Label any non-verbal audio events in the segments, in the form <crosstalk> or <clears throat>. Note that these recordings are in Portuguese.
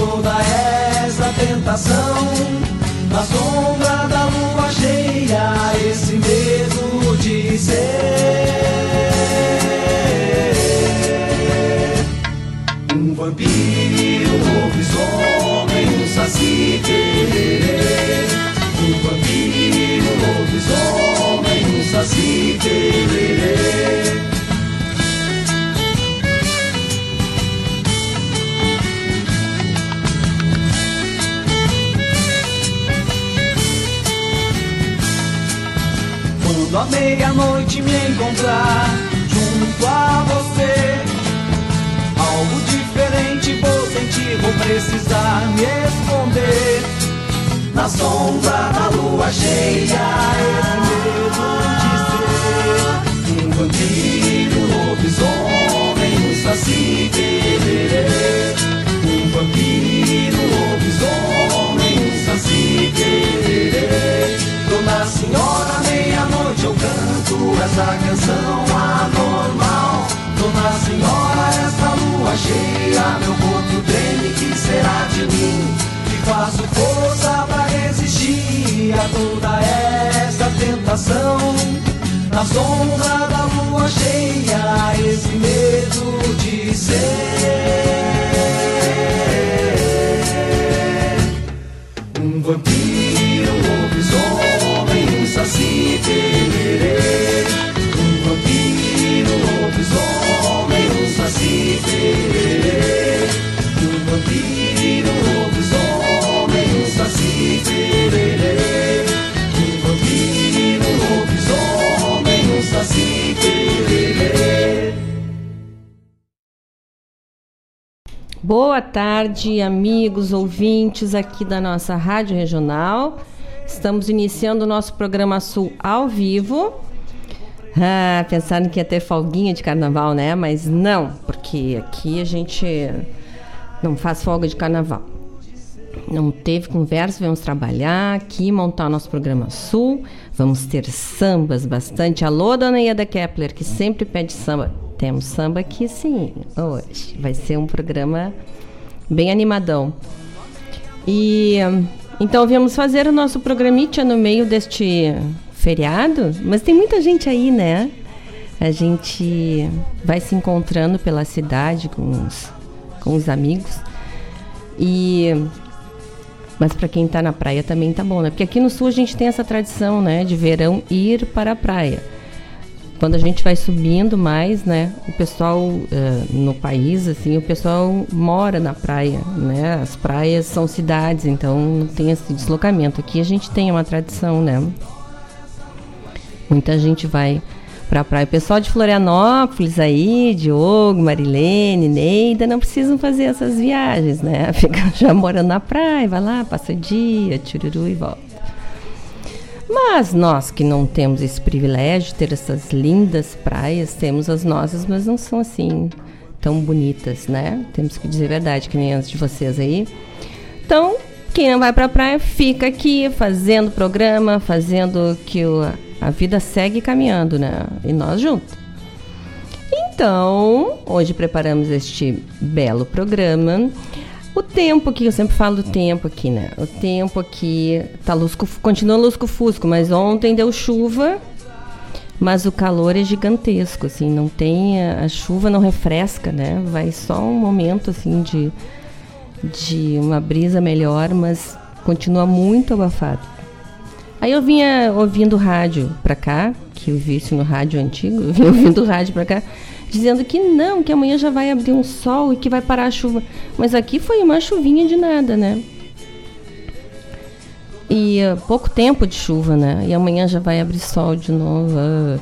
toda esta tentação. Na sombra encontrar junto a você, algo diferente vou sentir, vou precisar me esconder. Na sombra da lua cheia, esse medo de ser um vampiro, um lobisomem, um saci tererê. Canto essa canção anormal. Dona Senhora, essa lua cheia, meu corpo treme, que será de mim? Que faço força pra resistir a toda essa tentação. Na sombra da lua cheia, esse medo de ser um vampiro, um lobisomem, um saci lobisomem, um saci tererê. Um vampiro, um lobisomem, um saci tererê. Um vampiro, um lobisomem, um saci tererê. Boa tarde, amigos ouvintes aqui da nossa Rádio Regional. Estamos iniciando o nosso programa Sul ao vivo. <laughs> Ah, pensaram que ia ter folguinha de carnaval, né? Mas não, porque aqui a gente não faz folga de carnaval. Não teve conversa, vamos trabalhar aqui, montar nosso programa Sul. Vamos ter sambas bastante. Alô, dona Ieda Kepler, que sempre pede samba. Temos samba aqui sim, hoje. Vai ser um programa bem animadão. E então viemos fazer o nosso programinha no meio deste feriado, mas tem muita gente aí, né? A gente vai se encontrando pela cidade com os, com os amigos. E mas para quem está na praia também tá bom, né? Porque aqui no sul a gente tem essa tradição, né, de verão ir para a praia. Quando a gente vai subindo mais, né, o pessoal uh, no país, assim, o pessoal mora na praia, né? As praias são cidades, então não tem esse deslocamento. Aqui a gente tem uma tradição, né? Muita gente vai para a praia. O pessoal de Florianópolis aí, Diogo, Marilene, Neida, não precisam fazer essas viagens, né? <laughs> Fica já morando na praia, vai lá, passa o dia, tchururu e volta. Mas nós que não temos esse privilégio de ter essas lindas praias, temos as nossas, mas não são assim tão bonitas, né? Temos que dizer a verdade, que nem as de vocês aí. Então, quem não vai para a praia, fica aqui fazendo programa, fazendo que o, a vida segue caminhando, né? E nós juntos. Então, hoje preparamos este belo programa. O tempo aqui, eu sempre falo do tempo aqui, né? O tempo aqui tá lusco, continua lusco-fusco, mas ontem deu chuva, mas o calor é gigantesco, assim, não tem a, a chuva não refresca, né? Vai só um momento assim de de uma brisa melhor, mas continua muito abafado. Aí eu vinha ouvindo rádio pra cá, que eu vi isso no rádio antigo, <laughs> eu vinha ouvindo rádio pra cá, dizendo que não, que amanhã já vai abrir um sol e que vai parar a chuva. Mas aqui foi uma chuvinha de nada, né? E uh, pouco tempo de chuva, né? E amanhã já vai abrir sol de novo. Uh,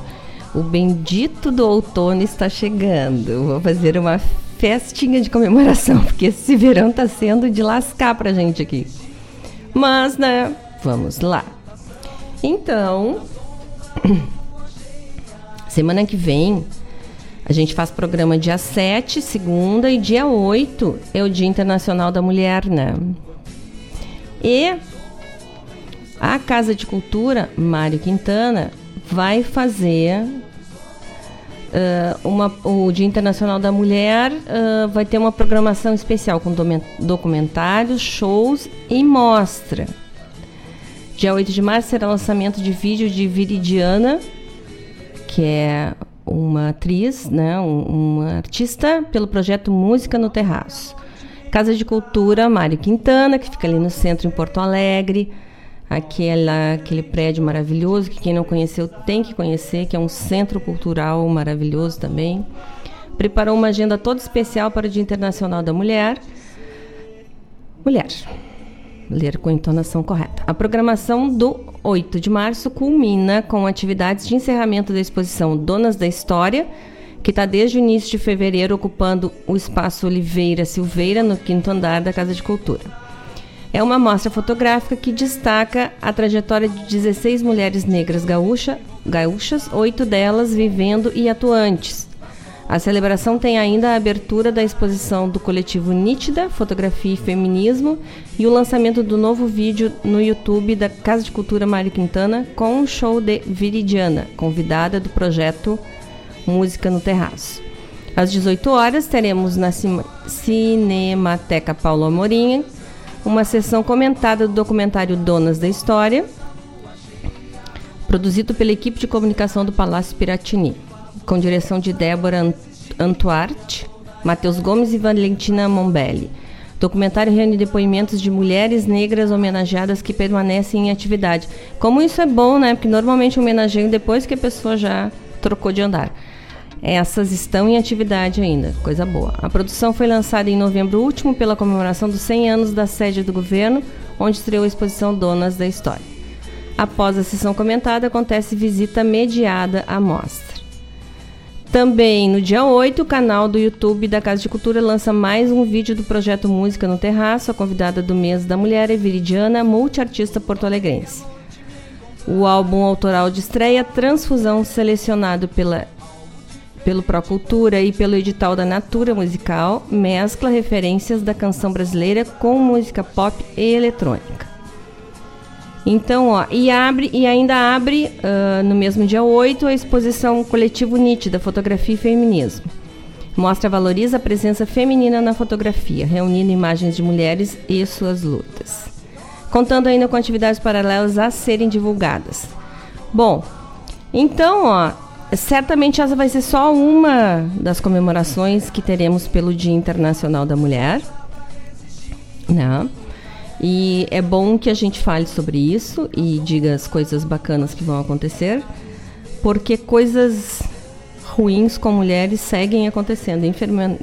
o bendito do outono está chegando. Vou fazer uma festinha de comemoração, <laughs> porque esse verão tá sendo de lascar pra gente aqui. Mas, né? Vamos lá. Então, <clears throat> semana que vem a gente faz programa dia 7, segunda, e dia 8 é o Dia Internacional da Mulher, né? E a Casa de Cultura Mário Quintana vai fazer uh, uma, o Dia Internacional da Mulher uh, vai ter uma programação especial com documentários, shows e mostra. Dia 8 de março será lançamento de vídeo de Viridiana, que é uma atriz, né, um, uma artista pelo projeto Música no Terraço. Casa de Cultura Mário Quintana, que fica ali no centro em Porto Alegre aquela, aquele prédio maravilhoso que quem não conheceu tem que conhecer, que é um centro cultural maravilhoso também. Preparou uma agenda toda especial para o Dia Internacional da Mulher. Mulher. Ler com a entonação correta. A programação do 8 de março culmina com atividades de encerramento da exposição Donas da História, que está desde o início de fevereiro ocupando o espaço Oliveira Silveira, no quinto andar da Casa de Cultura. É uma mostra fotográfica que destaca a trajetória de 16 mulheres negras gaúcha, gaúchas, oito delas vivendo e atuantes. A celebração tem ainda a abertura da exposição do coletivo Nítida, Fotografia e Feminismo e o lançamento do novo vídeo no YouTube da Casa de Cultura Mário Quintana com um show de Viridiana, convidada do projeto Música no Terraço. Às 18 horas teremos na Cinemateca Paulo Amorim uma sessão comentada do documentário Donas da História, produzido pela equipe de comunicação do Palácio Piratini, com direção de Débora Antuarte, Matheus Gomes e Valentina Mombelli. O documentário reúne depoimentos de mulheres negras homenageadas que permanecem em atividade. Como isso é bom, né? Porque normalmente homenageiam depois que a pessoa já trocou de andar. Essas estão em atividade ainda, coisa boa. A produção foi lançada em novembro último pela comemoração dos 100 anos da sede do governo, onde estreou a exposição Donas da História. Após a sessão comentada, acontece visita mediada à mostra. Também no dia 8, o canal do YouTube da Casa de Cultura lança mais um vídeo do projeto Música no Terraço. A convidada do mês da mulher é Viridiana, multiartista porto-alegrense. O álbum autoral de estreia, Transfusão, selecionado pela pelo Procultura e pelo edital da Natura Musical, mescla referências da canção brasileira com música pop e eletrônica. Então, ó, e abre e ainda abre uh, no mesmo dia 8 a exposição Coletivo Nítida, Fotografia e Feminismo. Mostra valoriza a presença feminina na fotografia, reunindo imagens de mulheres e suas lutas. Contando ainda com atividades paralelas a serem divulgadas. Bom, então, ó, Certamente essa vai ser só uma das comemorações que teremos pelo Dia Internacional da Mulher. Né? E é bom que a gente fale sobre isso e diga as coisas bacanas que vão acontecer, porque coisas ruins com mulheres seguem acontecendo,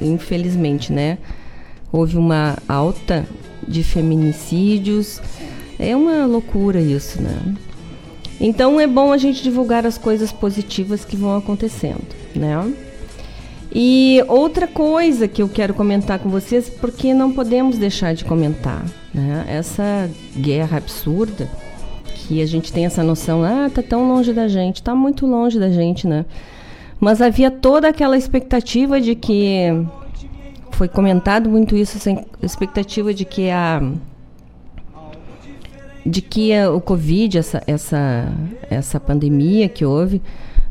infelizmente, né? Houve uma alta de feminicídios. É uma loucura isso, né? Então é bom a gente divulgar as coisas positivas que vão acontecendo, né? E outra coisa que eu quero comentar com vocês, porque não podemos deixar de comentar, né? Essa guerra absurda que a gente tem essa noção, ah, tá tão longe da gente, tá muito longe da gente, né? Mas havia toda aquela expectativa de que foi comentado muito isso, essa expectativa de que a de que o Covid, essa, essa, essa pandemia que houve,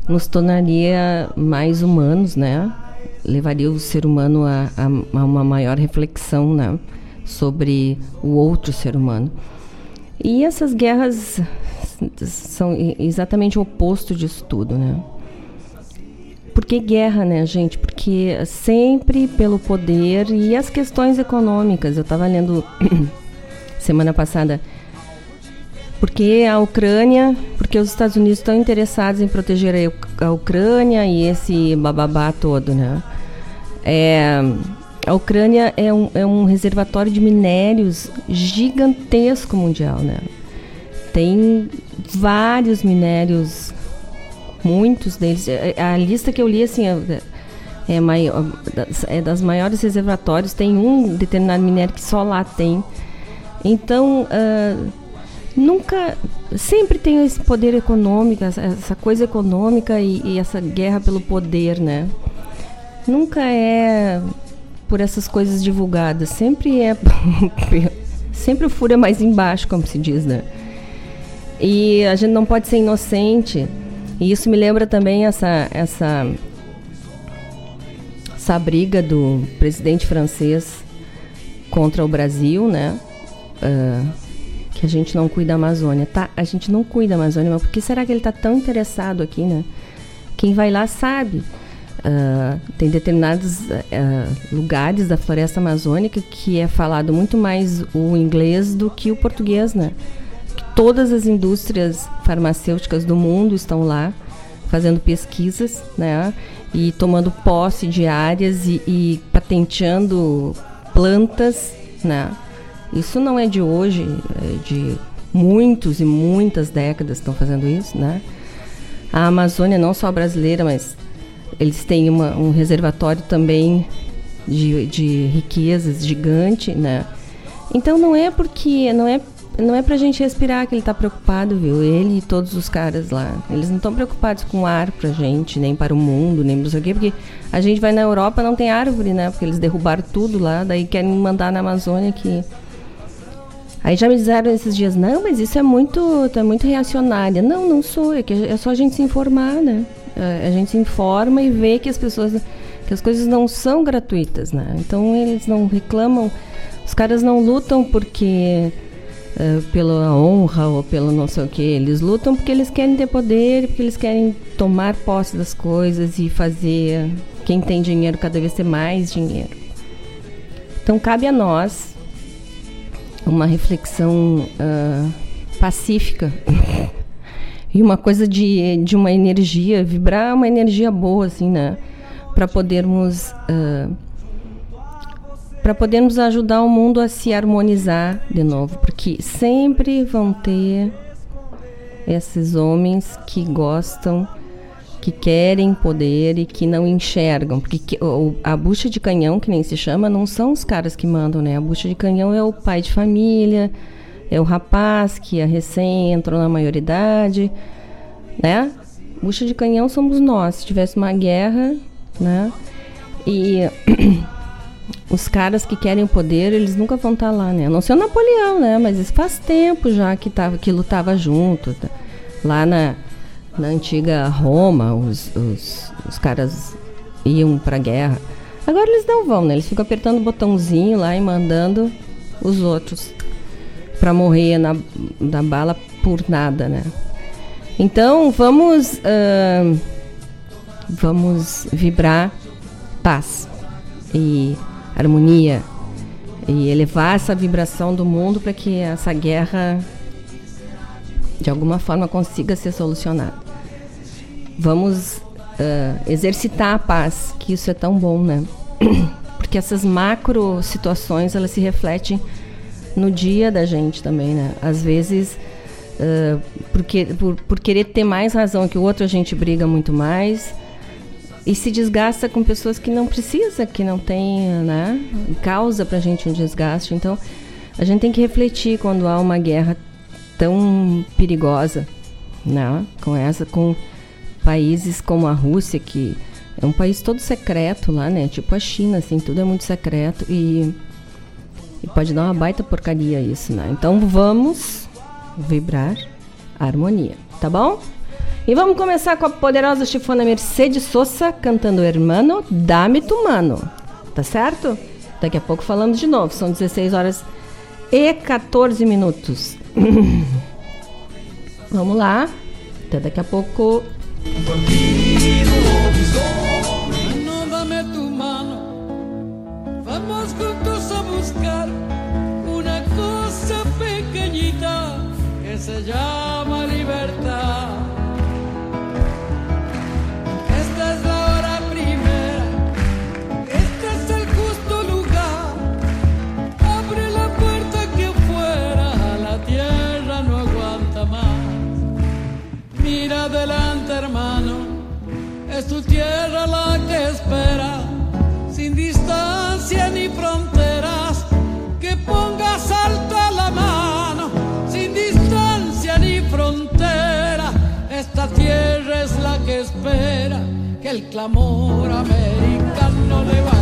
nos tornaria mais humanos, né? Levaria o ser humano a, a, a uma maior reflexão, né? Sobre o outro ser humano. E essas guerras são exatamente o oposto disso tudo, né? Por que guerra, né, gente? Porque sempre pelo poder e as questões econômicas. Eu estava lendo <clears throat> semana passada porque a Ucrânia, porque os Estados Unidos estão interessados em proteger a, Ucrânia e esse bababá todo, né? É, a Ucrânia é um, é um reservatório de minérios gigantesco mundial, né? Tem vários minérios, muitos deles. É, é, a lista que eu li, assim, é, é, maior, é das maiores reservatórios. Tem um determinado minério que só lá tem. Então, uh, nunca sempre tem esse poder econômico, essa coisa econômica e, e, essa guerra pelo poder, né? Nunca é por essas coisas divulgadas, sempre é <laughs> sempre o furo é mais embaixo, como se diz, né? E a gente não pode ser inocente. E isso me lembra também essa essa essa briga do presidente francês contra o Brasil, né? Uh, que a gente não cuida da Amazônia. Tá, a gente não cuida da Amazônia, mas por que será que ele está tão interessado aqui, né? Quem vai lá sabe. Uh, tem determinados uh, lugares da floresta amazônica que é falado muito mais o inglês do que o português, né? Que todas as indústrias farmacêuticas do mundo estão lá fazendo pesquisas, né? E tomando posse de áreas e, e patenteando plantas, né? Isso não é de hoje, é de muitos e muitas décadas estão fazendo isso, né? A Amazônia não só brasileira, mas eles têm uma, um reservatório também de, de riquezas gigante, né? Então não é porque não é não é pra gente respirar que ele tá preocupado, viu? Ele e todos os caras lá. Eles não estão preocupados com ar pra gente, nem para o mundo, nem não sei o quê, porque a gente vai na Europa não tem árvore, né? Porque eles derrubaram tudo lá, daí querem mandar na Amazônia que. Aí já me disseram esses dias, não, mas isso é muito, é muito reacionária. Não, não sou, é que é só a gente se informar, né? É, a gente se informa e vê que as pessoas, que as coisas não são gratuitas, né? Então eles não reclamam, os caras não lutam porque uh, pela honra ou pelo não sei o que. Eles lutam porque eles querem ter poder, porque eles querem tomar posse das coisas e fazer quem tem dinheiro cada vez ter mais dinheiro. Então cabe a nós uma reflexão uh, pacífica <laughs> e uma coisa de, de uma energia, vibrar uma energia boa, assim, né? Para podermos. Uh, para podermos ajudar o mundo a se harmonizar de novo, porque sempre vão ter esses homens que gostam, que querem poder e que não enxergam, porque que, o, a bucha de canhão, que nem se chama, não são os caras que mandam, né? A bucha de canhão é o pai de família, é o rapaz que é recém entrou na maioridade, né? Bucha de canhão somos nós. Se tivesse uma guerra, né? E <clears throat> os caras que querem o poder, eles nunca vão estar tá lá, né? A não ser o Napoleão, né? Mas isso faz tempo já que, tava, que lutava junto. Tá? Lá na, na antiga Roma, os, os, os caras iam pra guerra. Agora eles não vão, né? Eles ficam apertando o botãozinho lá e mandando os outros para morrer na, na bala por nada, né? Então vamos uh, vamos vibrar paz e harmonia e elevar essa vibração do mundo para que essa guerra de alguma forma consiga ser solucionada. Vamos uh, exercitar a paz, que isso é tão bom, né? <clears throat> Porque essas macro situações elas se refletem no dia da gente também, né? Às vezes, uh, porque, por, por querer ter mais razão que o outro, a gente briga muito mais e se desgasta com pessoas que não precisa, que não tem, né? Causa pra gente um desgaste. Então, a gente tem que refletir quando há uma guerra tão perigosa, né? Com essa, com países como a Rússia, que é um país todo secreto lá, né? Tipo a China, assim, tudo é muito secreto e e pode dar uma baita porcaria isso, né? Então vamos vibrar a harmonia, tá bom? E vamos começar com a poderosa chifona Mercedes Sosa cantando Hermano, dame tu mano. Tá certo? Daqui a pouco falamos de novo. São 16 horas e 14 minutos. <coughs> vamos lá. Até daqui a pouco. Vampiro lobisomem. Não dame tu mano, vamos juntos a buscar una cosa pequeñita que se llama libertad. Es tu tierra la que espera, sin distancia ni fronteras, que pongas alta la mano frontera, esta tierra es la que espera que el clamor americano le baje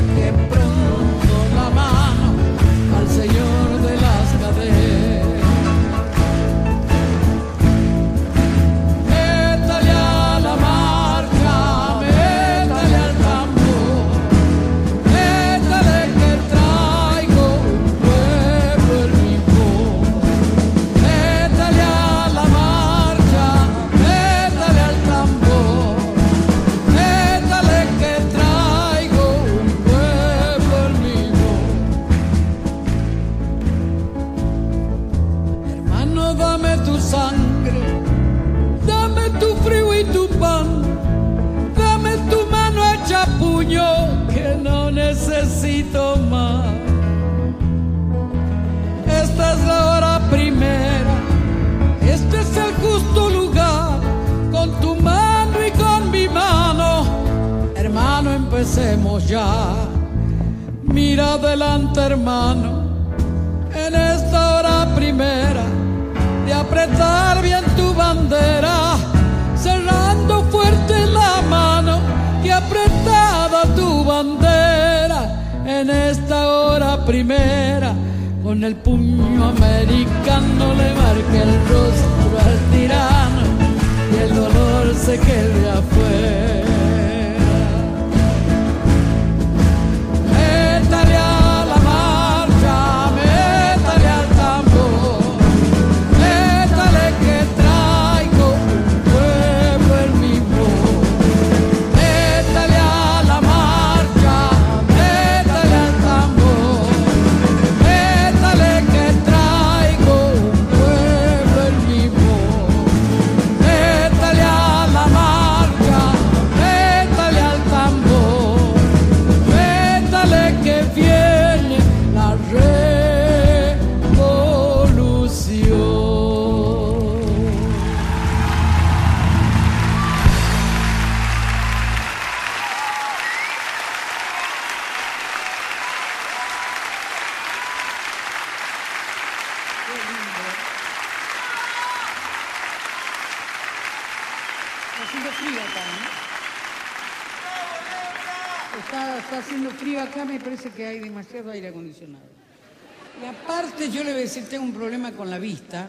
tengo un problema con la vista,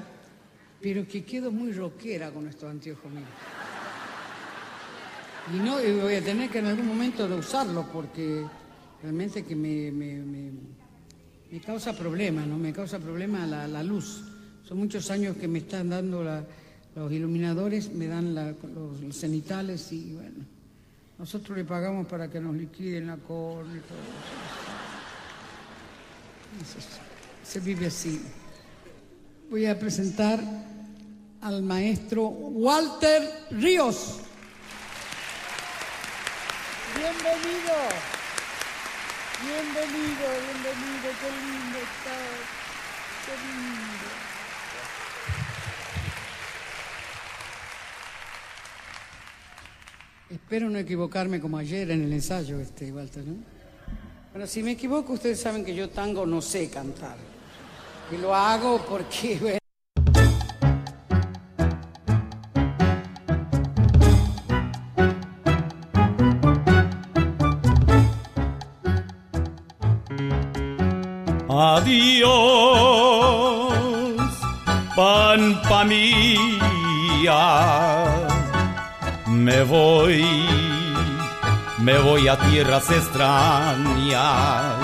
pero que quedo muy rockera con estos anteojos míos. Y no, voy a tener que en algún momento de usarlos porque realmente que me, me- me- me causa problema, ¿no? Me causa problema la, la luz. Son muchos años que me están dando la- los iluminadores, me dan los, cenitales y bueno, nosotros le pagamos para que nos liquiden la córnea y todo eso. Eso es- se vive así. Voy a presentar al maestro Walter Ríos. Bienvenido. Bienvenido, bienvenido, qué lindo estás, qué lindo. Espero no equivocarme como ayer en el ensayo, este, Walter, ¿no? Bueno, si me equivoco, ustedes saben que yo tango no sé cantar. Y lo hago porque, <laughs> bueno, Adiós, pampa mía. Me voy, me voy a tierras extrañas.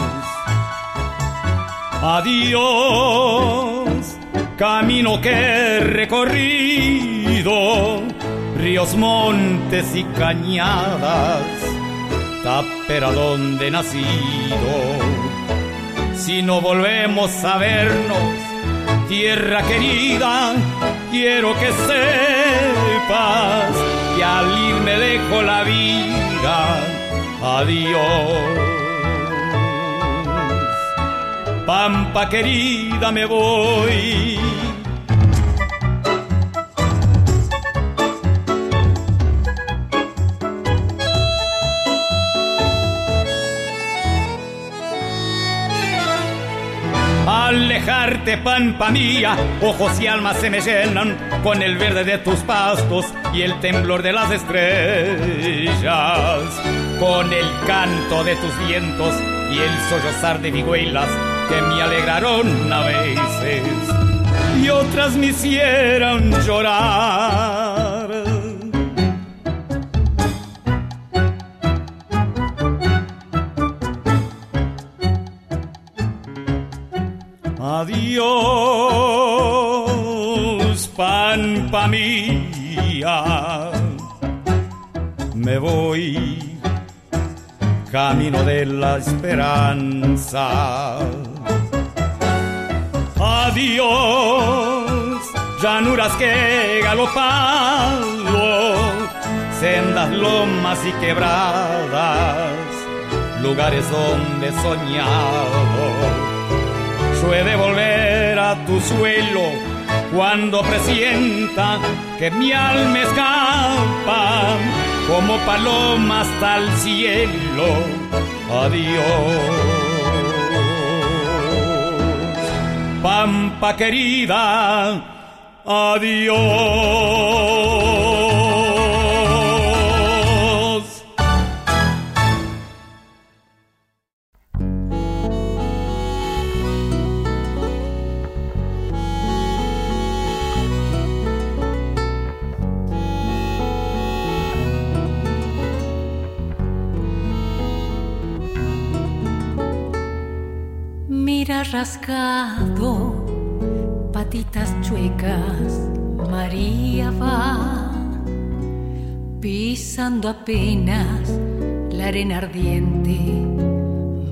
Adiós, camino que he recorrido, ríos, montes y cañadas, tapera donde he nacido si no volvemos a vernos, tierra querida, quiero que sepas que al irme dejo la vida. Adiós. Pampa querida, me voy. Alejarte, pampa mía, ojos y almas se me llenan con el verde de tus pastos y el temblor de las estrellas, con el canto de tus vientos y el sollozar de vihuelas que me alegraron a veces y otras me hicieron llorar. Adiós, pampa mía. Me voy camino de la esperanza. Adiós, llanuras que galopado, sendas, lomas y quebradas, lugares donde he soñado de volver a tu suelo cuando presienta que mi alma escapa como paloma hasta el cielo. Adiós. Pampa querida, adiós. Mira rascado, patitas chuecas, María va, pisando apenas la arena ardiente,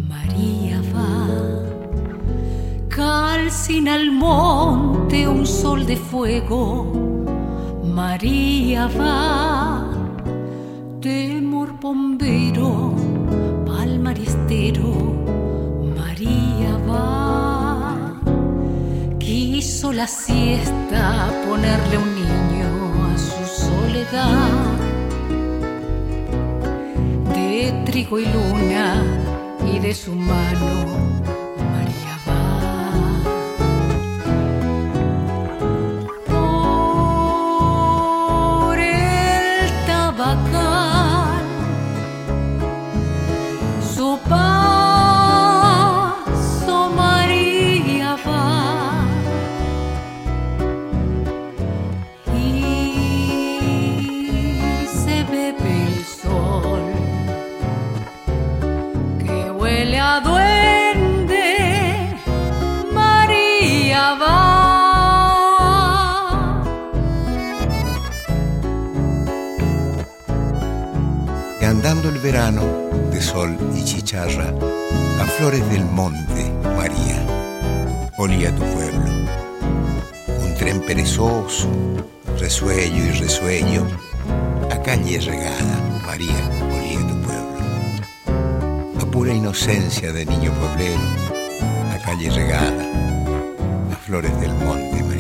María va, calcina al monte un sol de fuego, María va, temor bombero, pal maristero, María va, quiso la siesta ponerle un niño a su soledad. De trigo y luna y de su mano, el verano de sol y chicharra, a flores del monte, María, olía tu pueblo. Un tren perezoso, resuello y resueño, a calle regada, María, olía tu pueblo. A pura inocencia de niño pueblero, a calle regada, a flores del monte, María,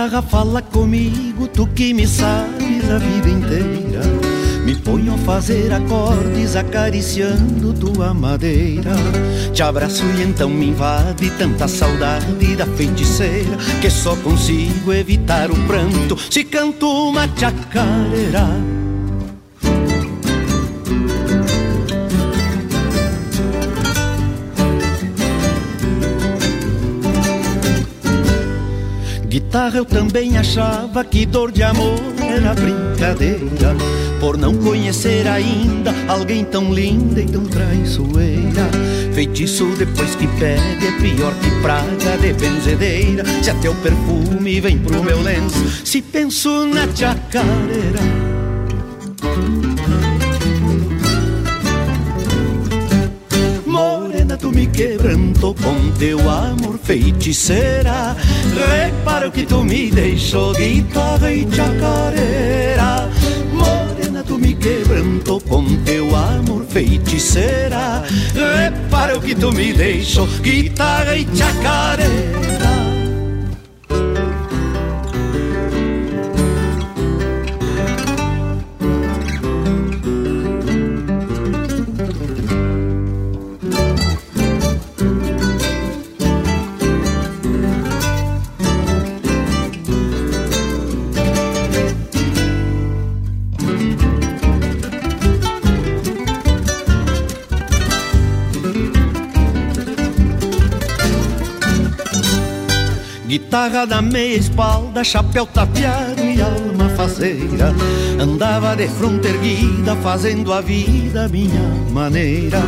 Guitarra, fala comigo, tu que me sabes a vida inteira. Me ponho a fazer acordes acariciando tua madeira. Te abraço e então me invade tanta saudade da feiticeira que só consigo evitar o pranto se canto uma chacareira. Guitarra eu também achava que dor de amor era brincadeira. Por não conhecer ainda alguém tão linda e tão traiçoeira. Feitiço depois que pega é pior que praga de benzedeira. Se até o perfume vem pro meu lenço Se penso na chacareira me quebrantou com teu amor feiticeira Repara que tu me deixou guitarra e chacareira Morena, tu me quebrantou com teu amor feiticeira Repara que tu me deixou guitarra e chacareira Guitarra na meia espalda, chapéu tapeado e alma faceira. Andava de fronte erguida, fazendo a vida minha maneira.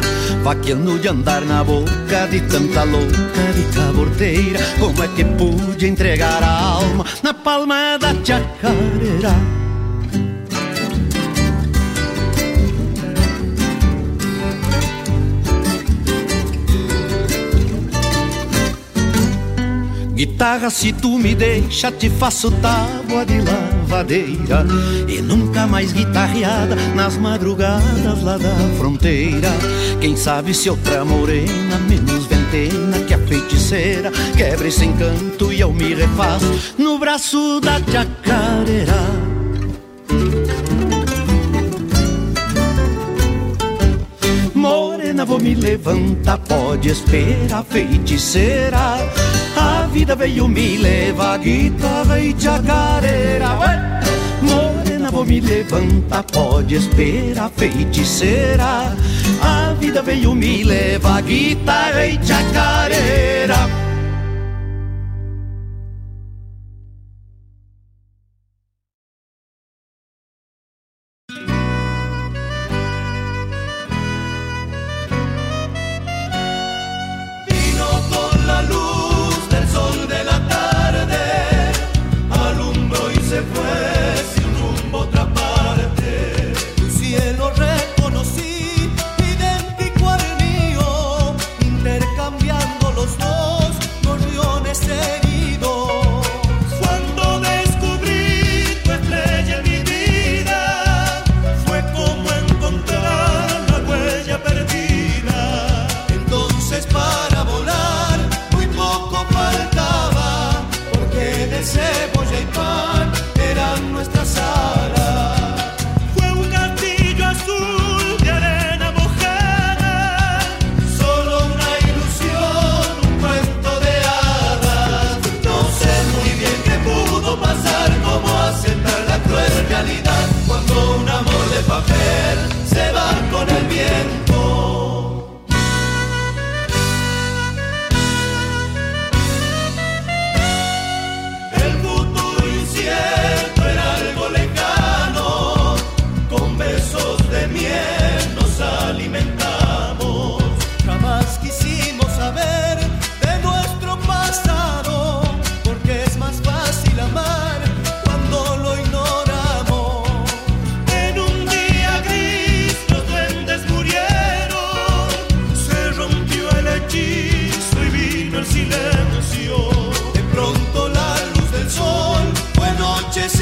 Vaqueando de andar na boca de tanta louca de caborteira. Como é que pude entregar a alma na palma da chacareira Guitarra, se tu me deixa, te faço tábua de lavadeira. E nunca mais guitarreada nas madrugadas lá da fronteira. Quem sabe se outra morena, menos ventena que a feiticeira Quebra esse encanto e eu me refaço no braço da chacareira Morena, vou me levantar, pode esperar, feiticeira vida veio me levar guitarra e chacareira! Morena, vou me levantar, pode esperar, feiticeira. A vida veio me levar guitarra e chacareira just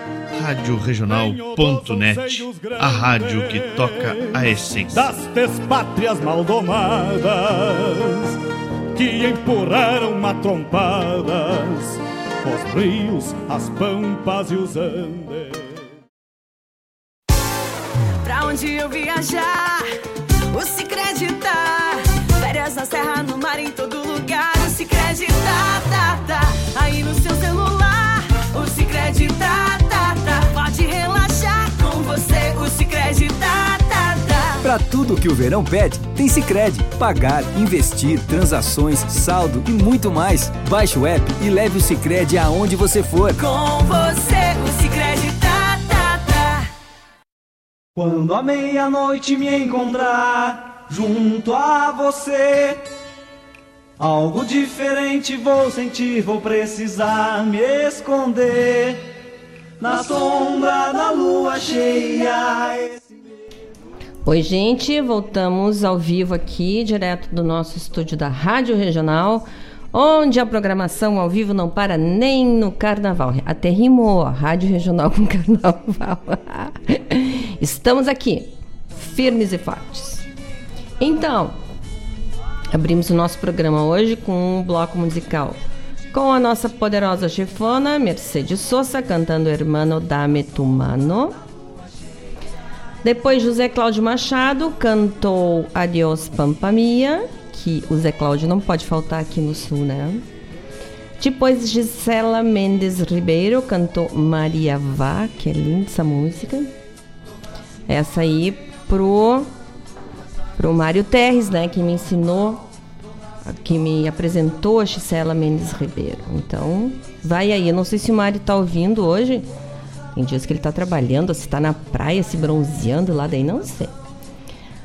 Rádio Regional.net, a rádio que toca a essência. das despátrias maldomadas que empurraram matrompadas os rios, as pampas e os andes. Pra onde eu viajar, o Cicred Pra tudo que o verão pede, tem Sicredi. Pagar, investir, transações, saldo e muito mais. Baixe o app e leve o Sicredi aonde você for. Com você, o Cicred tá, tá, tá. Quando a meia-noite me encontrar junto a você, algo diferente vou sentir, vou precisar me esconder na sombra da lua cheia. Oi, gente, voltamos ao vivo aqui, direto do nosso estúdio da Rádio Regional, onde a programação ao vivo não para nem no carnaval. Até rimou, Rádio Regional com <laughs> carnaval. Estamos aqui, firmes e fortes. Então, abrimos o nosso programa hoje com um bloco musical com a nossa poderosa chefona Mercedes Sosa cantando Hermano Dame Tu Mano. Depois José Cláudio Machado cantou Adiós Pampa Mia, que o Zé Cláudio não pode faltar aqui no sul, né? Depois Gisela Mendes Ribeiro cantou Maria Vá, que é linda essa música. Essa aí pro pro Mário Terres, né, que me ensinou, que me apresentou a Gisela Mendes Ribeiro. Então, vai aí. Eu não sei se o Mário tá ouvindo hoje. Tem dias que ele tá trabalhando, se tá na praia, se bronzeando lá, daí não sei.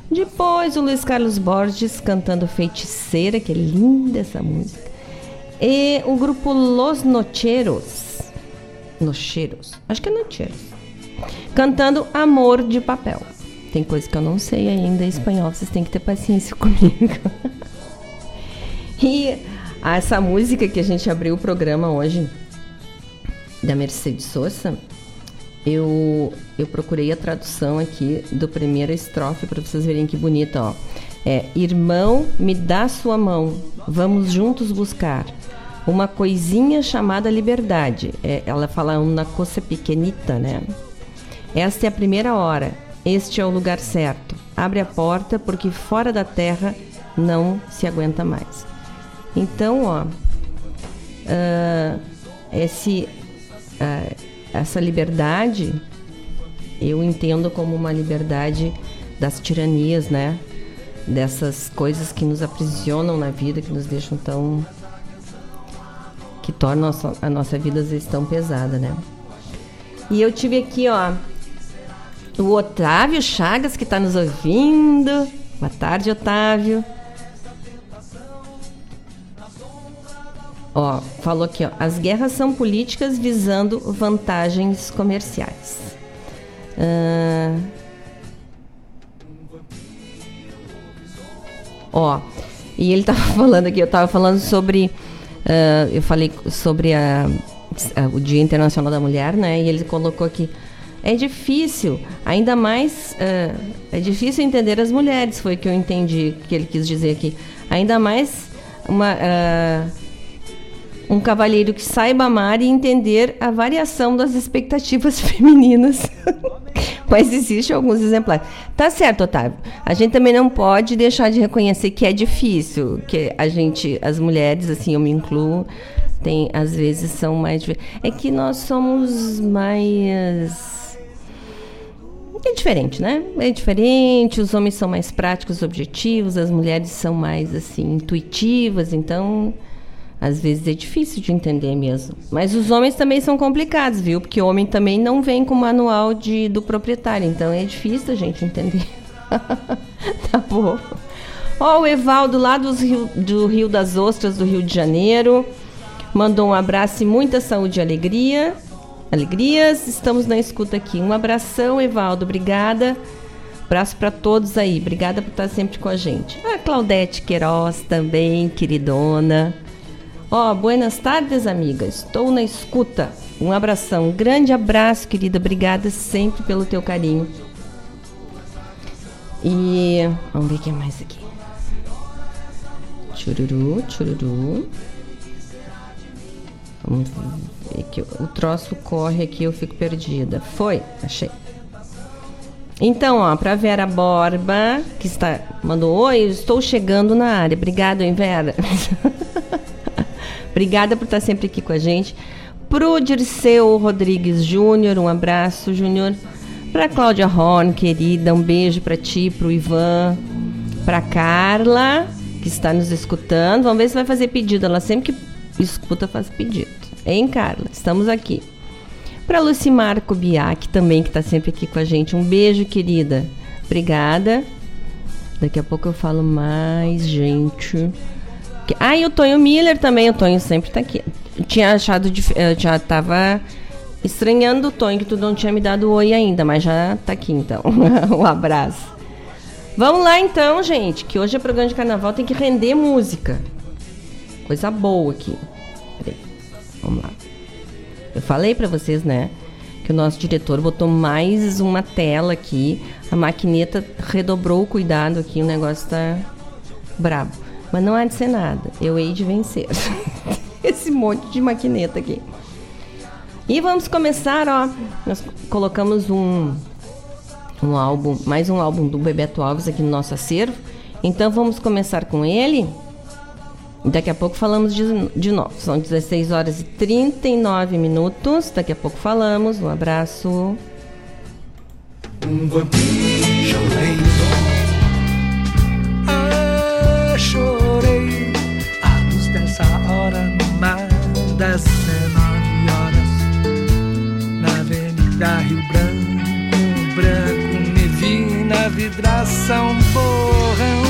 Depois o Luiz Carlos Borges cantando Feiticeira, que é linda essa música. E o grupo Los Nocheros. Nocheros. Acho que é Nocheros. Cantando Amor de Papel. Tem coisa que eu não sei ainda em espanhol, vocês têm que ter paciência <laughs> comigo. e essa música que a gente abriu o programa hoje, da Mercedes Sosa, eu, eu procurei a tradução aqui do primeira estrofe para vocês verem que bonita, ó. É, irmão, me dá sua mão, vamos juntos buscar uma coisinha chamada liberdade. É, ela fala uma coisa pequenita, né? Esta é a primeira hora, este é o lugar certo. Abre a porta porque fora da terra não se aguenta mais. Então, ó, ah, esse, ah, essa liberdade eu entendo como uma liberdade das tiranias, né? Dessas coisas que nos aprisionam na vida, que nos deixam tão. que tornam a nossa, vida às vezes tão pesada, né? E eu tive aqui, ó, o Otávio Chagas que está nos ouvindo. Boa tarde, Otávio. Ó, falou aqui, ó, as guerras são políticas visando vantagens comerciais. Ah, ó, e ele tava <laughs> falando aqui, eu tava falando sobre, ah, eu falei sobre a, a- o Dia Internacional da Mulher, né? E ele colocou aqui, é difícil, ainda mais, ah, é difícil entender as mulheres, foi o que eu entendi que ele quis dizer aqui. Ainda mais uma ah, um cavalheiro que saiba amar e entender a variação das expectativas <laughs> femininas. Mas existem alguns exemplares. Tá certo, Otávio. A gente também não pode deixar de reconhecer que é difícil, que a gente, as mulheres, assim, eu me incluo, tem às vezes são mais é que nós somos mais é diferente, né? É diferente, os homens são mais práticos, objetivos, as mulheres são mais assim intuitivas, então Às vezes é difícil de entender mesmo. Mas os homens também são complicados, viu? Porque o homem também não vem com o manual de, do proprietário. Então é difícil a gente entender. <laughs> tá bom. Ó, o Evaldo lá do Rio, do Rio das Ostras, do Rio de Janeiro. Mandou um abraço e muita saúde e alegria. Alegrias, estamos na escuta aqui. Um abração, Evaldo. Obrigada. Abraço para todos aí. Obrigada por estar sempre com a gente. A Claudete Queiroz também, queridona. Ó, buenas tardes, amiga. Estou na escuta. Um abração, um grande abraço, querida. Obrigada sempre pelo teu carinho. E vamos ver o que mais aqui. Chururu, chururu. Vamos ver que o troço corre aqui, eu fico perdida. Foi, achei. Então, ó, para Vera Borba, que está mandou oi, estou chegando na área. Obrigado, hein, Vera. <laughs> Obrigada por estar sempre aqui com a gente. Pro Dirceu Rodrigues Júnior, um abraço, Júnior. Pra Cláudia Horn, querida, um beijo para ti, pro Ivan, pra Carla, que está nos escutando. Vamos ver se vai fazer pedido. Ela sempre que escuta faz pedido. Hein, Carla? Estamos aqui. Para Lucimar Kubiak, também que está sempre aqui com a gente. Um beijo, querida. Obrigada. Daqui a pouco eu falo mais, gente. Ah, e o Tonho Miller também. O Tonho sempre tá aqui. Tinha achado. Eu já tava estranhando o Tonho, que tu não tinha me dado oi ainda, mas já tá aqui então. <laughs> um abraço. Vamos lá então, gente, que hoje é programa de carnaval, tem que render música. Coisa boa aqui. Peraí. Vamos lá. Eu falei pra vocês, né? Que o nosso diretor botou mais uma tela aqui. A maquineta redobrou o cuidado aqui. O negócio tá brabo. Mas não há de ser nada. Eu hei de vencer. <laughs> Esse monte de maquineta aqui. E vamos começar, ó. Nós colocamos um, um álbum, mais um álbum do Bebeto Alves aqui no nosso acervo. Então vamos começar com ele. Daqui a pouco falamos de, de novo. São 16 horas e 39 minutos. Daqui a pouco falamos. Um abraço. Um vampiro um borrão,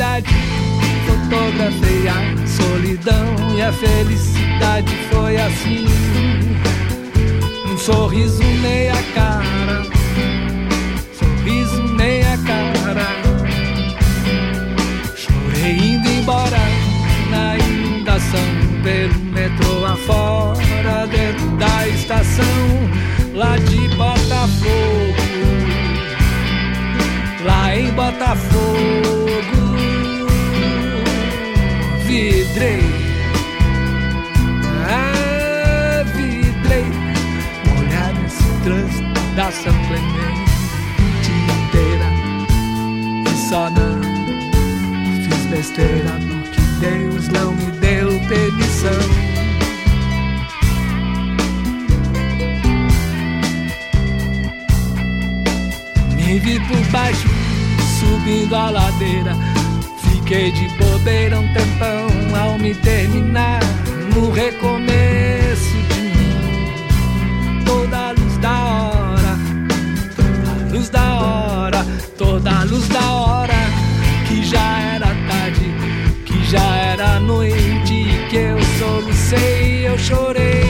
velocidade, fotografei a solidão e a felicidade foi assim. Um sorriso meia cara sorriso nem a cara. Chorei indo embora na inundação pelo metrô afora, dentro da estação lá de Botafogo. Lá em Botafogo, vidrei. Ah, vidrei, molhado nesse trânsito da São Clemente inteira e só não fiz besteira porque Deus não me deu permissão. Me vi por baixo, subindo a ladeira. Fiquei de bobeira um tempão ao me terminar no recomeço de mim. Toda a luz da hora a luz da hora, toda a luz da hora, que já era tarde, que já era noite, que eu solucei, eu chorei,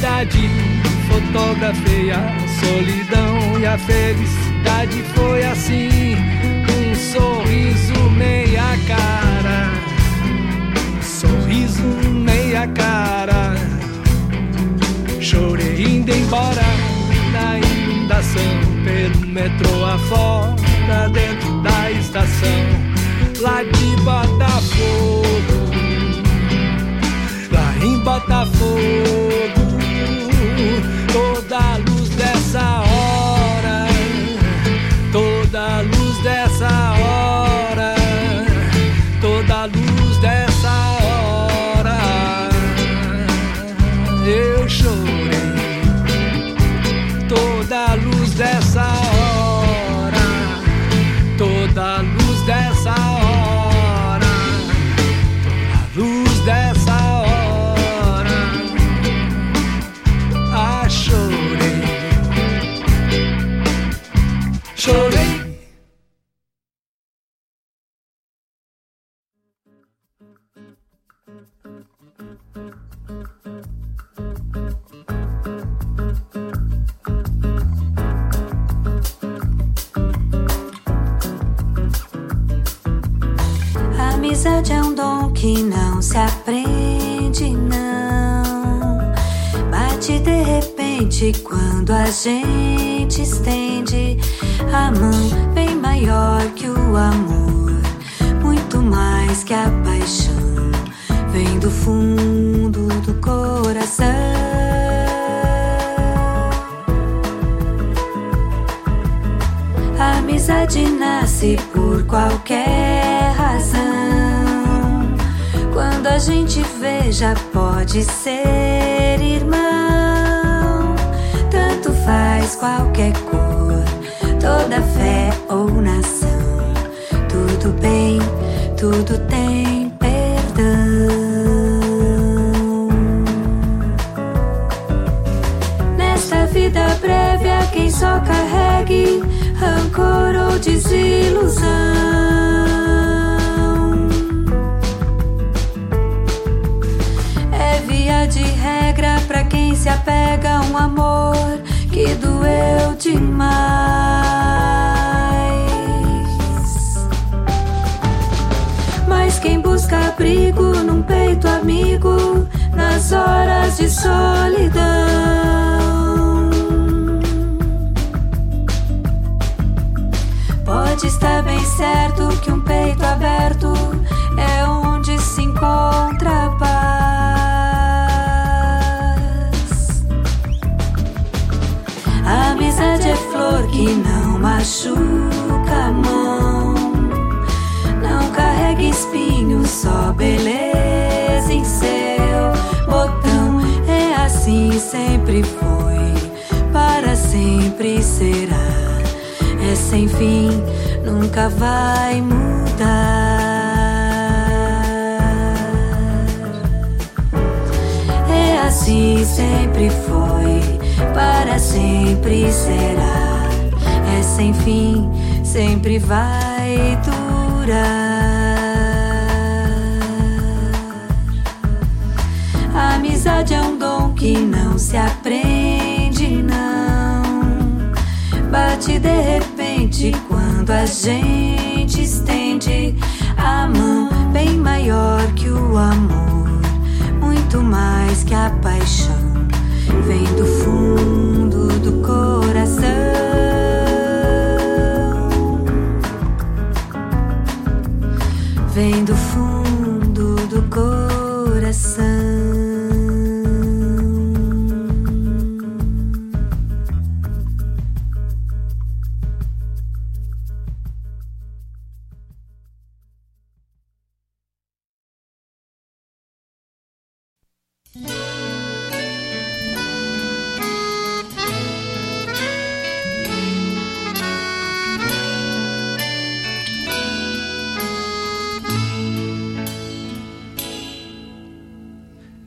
cidade fotografei a solidão e a felicidade foi assim, um sorriso meia cara, um sorriso meia cara. Chorei indo embora na inundação pelo metrô afora dentro da estação lá de Botafogo.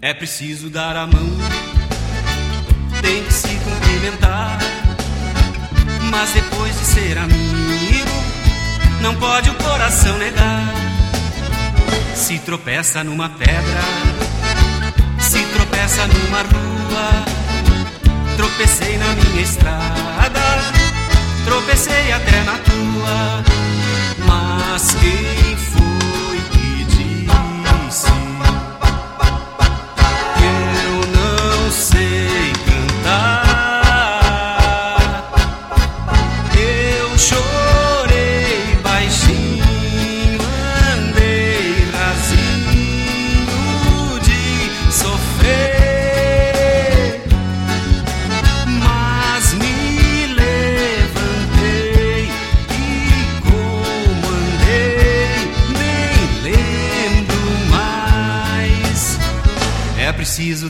É preciso dar a mão, tem que se cumprimentar. Mas depois de ser amigo, não pode o coração negar. Se tropeça numa pedra, se tropeça numa rua. Tropecei na minha estrada, tropecei até na tua. Mas quem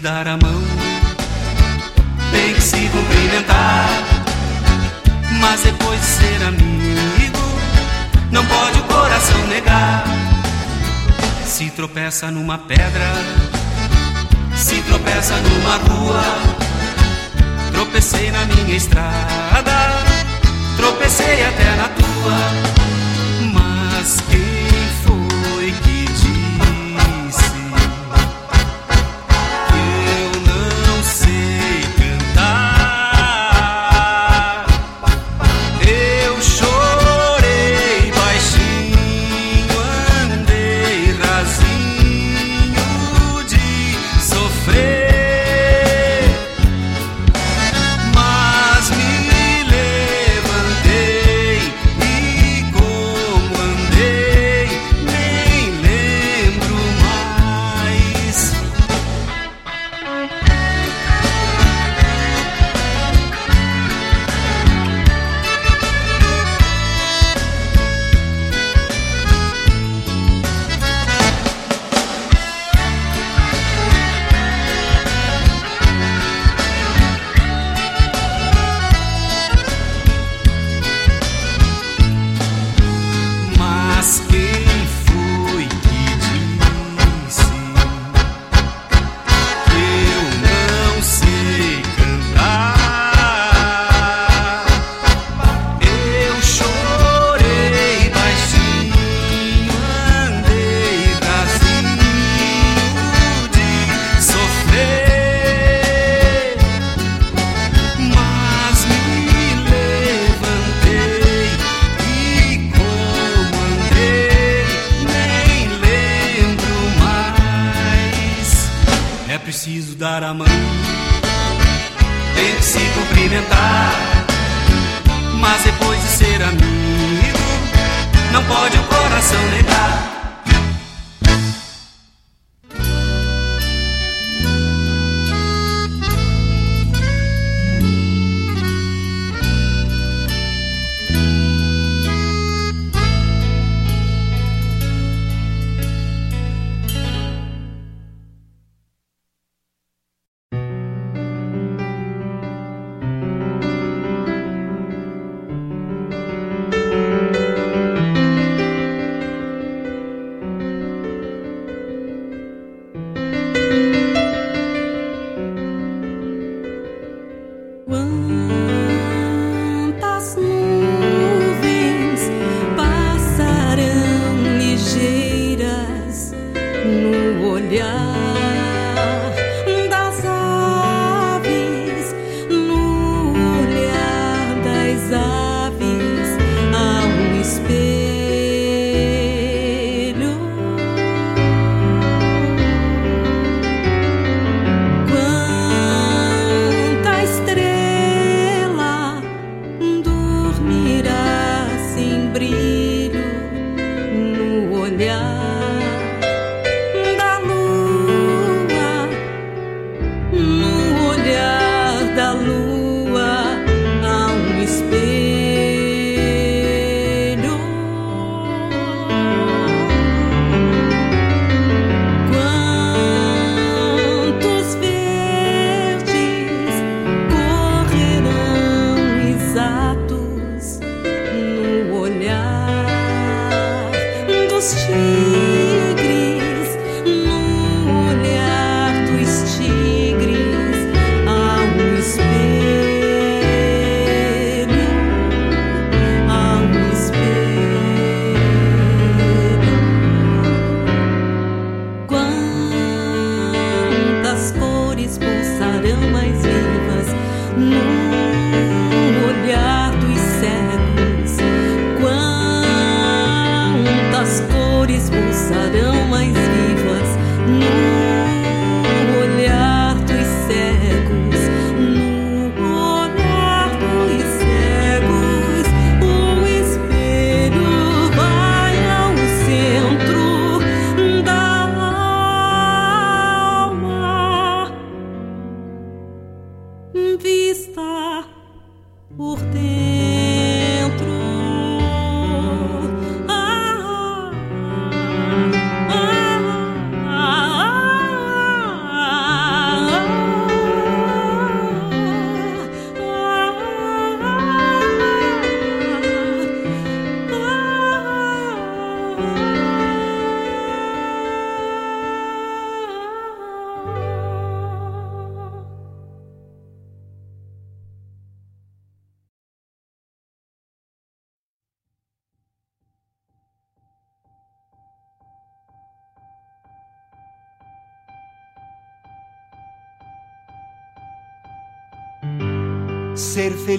dar a mão, tem que se cumprimentar. Mas depois de ser amigo, não pode o coração negar. Se tropeça numa pedra, se tropeça numa rua. Tropecei na minha estrada, tropecei até na tua.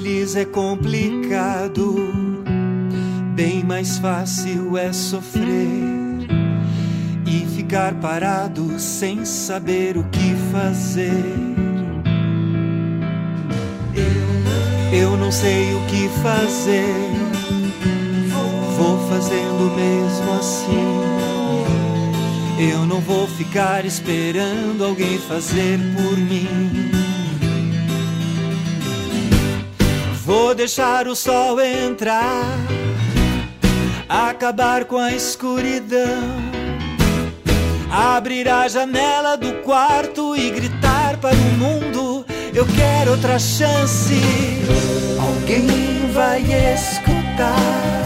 Feliz é complicado, bem mais fácil é sofrer e ficar parado sem saber o que fazer. Eu não sei o que fazer, vou fazendo mesmo assim. Eu não vou ficar esperando alguém fazer o sol entrar, acabar com a escuridão, abrir a janela do quarto e gritar para o mundo: Eu quero outra chance. Alguém vai escutar,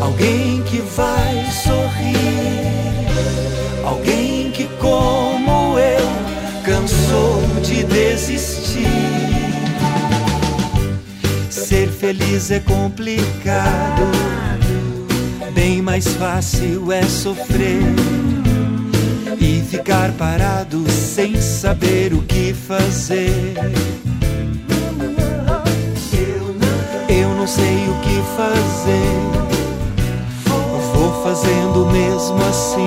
alguém que vai sorrir, alguém que, como eu, cansou de desistir. Feliz é complicado, bem mais fácil é sofrer e ficar parado sem saber o que fazer. Eu não sei o que fazer, vou fazendo mesmo assim.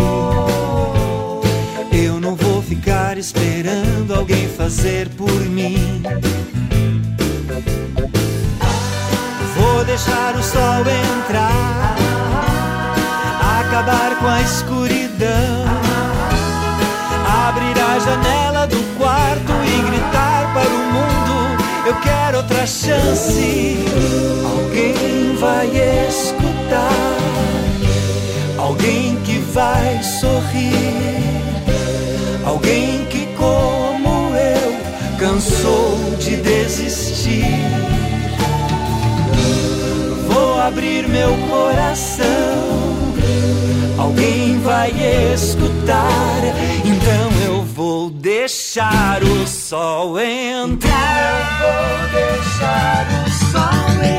Eu não vou ficar esperando alguém fazer por mim. Deixar o sol entrar, acabar com a escuridão, abrir a janela do quarto e gritar para o mundo: Eu quero outra chance. Alguém vai escutar, alguém que vai sorrir, alguém que, como eu, cansou de desistir abrir meu coração. Alguém vai escutar, então eu vou deixar o sol entrar. Vou deixar o sol entrar.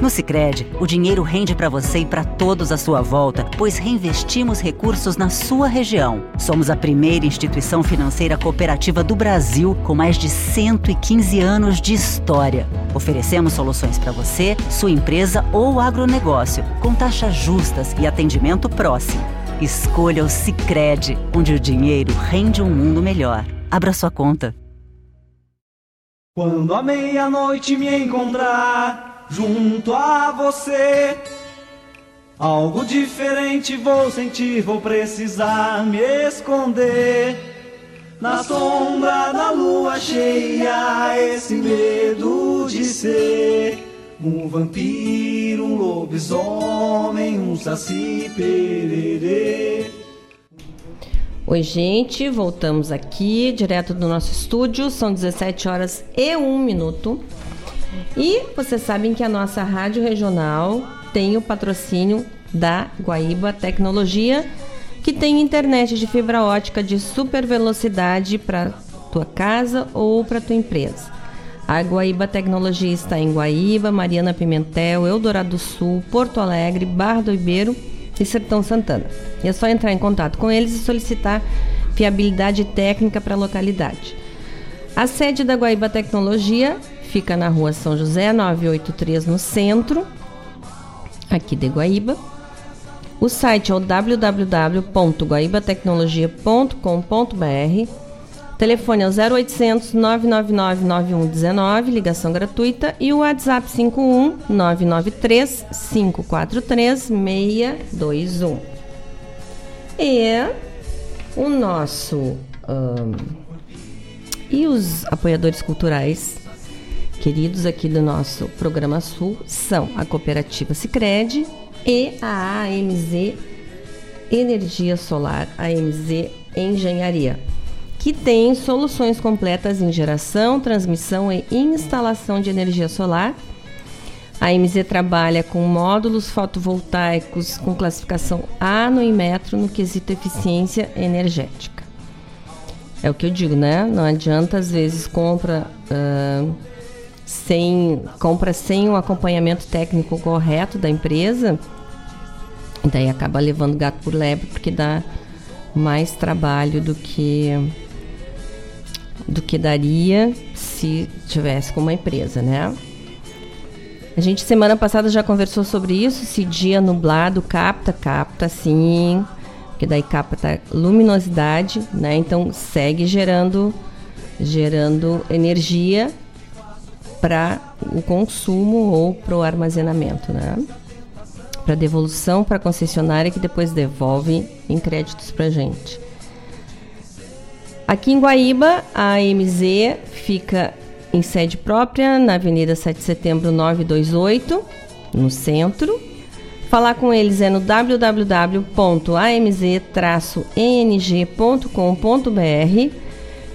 No Sicredi, o dinheiro rende para você e para todos à sua volta, pois reinvestimos recursos na sua região. Somos a primeira instituição financeira cooperativa do Brasil com mais de 115 anos de história. Oferecemos soluções para você, sua empresa ou agronegócio, com taxas justas e atendimento próximo. Escolha o Sicredi, onde o dinheiro rende um mundo melhor. Abra sua conta. Quando à meia-noite me encontrar junto a você, algo diferente vou sentir, vou precisar me esconder. Na sombra da lua cheia, esse medo de ser um vampiro, um lobisomem, um saci pererê. Oi, gente, voltamos aqui direto do nosso estúdio. São 17 horas e 1 minuto. E vocês sabem que a nossa rádio regional tem o patrocínio da Guaíba Tecnologia, que tem internet de fibra ótica de super velocidade para tua casa ou para tua empresa. A Guaíba Tecnologia está em Guaíba, Mariana Pimentel, Eldorado do Sul, Porto Alegre, Barra do Ribeiro e Sertão Santana. E é só entrar em contato com eles e solicitar fiabilidade técnica para a localidade. A sede da Guaíba Tecnologia fica na rua São José 983, no centro, aqui de Guaíba. O site é o www.guaibatecnologia.com.br. Telefone é o 0800 999 9119, ligação gratuita. E o WhatsApp 51 993 543 621. E o nosso. ahn, e os apoiadores culturais queridos aqui do nosso programa Sul são a Cooperativa Sicredi e a AMZ Energia Solar, AMZ Engenharia, que tem soluções completas em geração, transmissão e instalação de energia solar. A AMZ trabalha com módulos fotovoltaicos com classificação A no Inmetro no quesito eficiência energética. É o que eu digo, né? Não adianta às vezes compra ah, sem compra sem o acompanhamento técnico correto da empresa, e daí acaba levando gato por lebre porque dá mais trabalho do que do que daria se tivesse com uma empresa, né? A gente semana passada já conversou sobre isso, se dia nublado capta, capta sim, porque daí capta luminosidade, né? Então segue gerando gerando energia para o consumo ou para o armazenamento, né? Para devolução para a concessionária que depois devolve em créditos para gente. Aqui em Guaíba, a AMZ fica em sede própria, na Avenida 7 de Setembro 928, no centro. Falar com eles é no www.amz-eng.com.br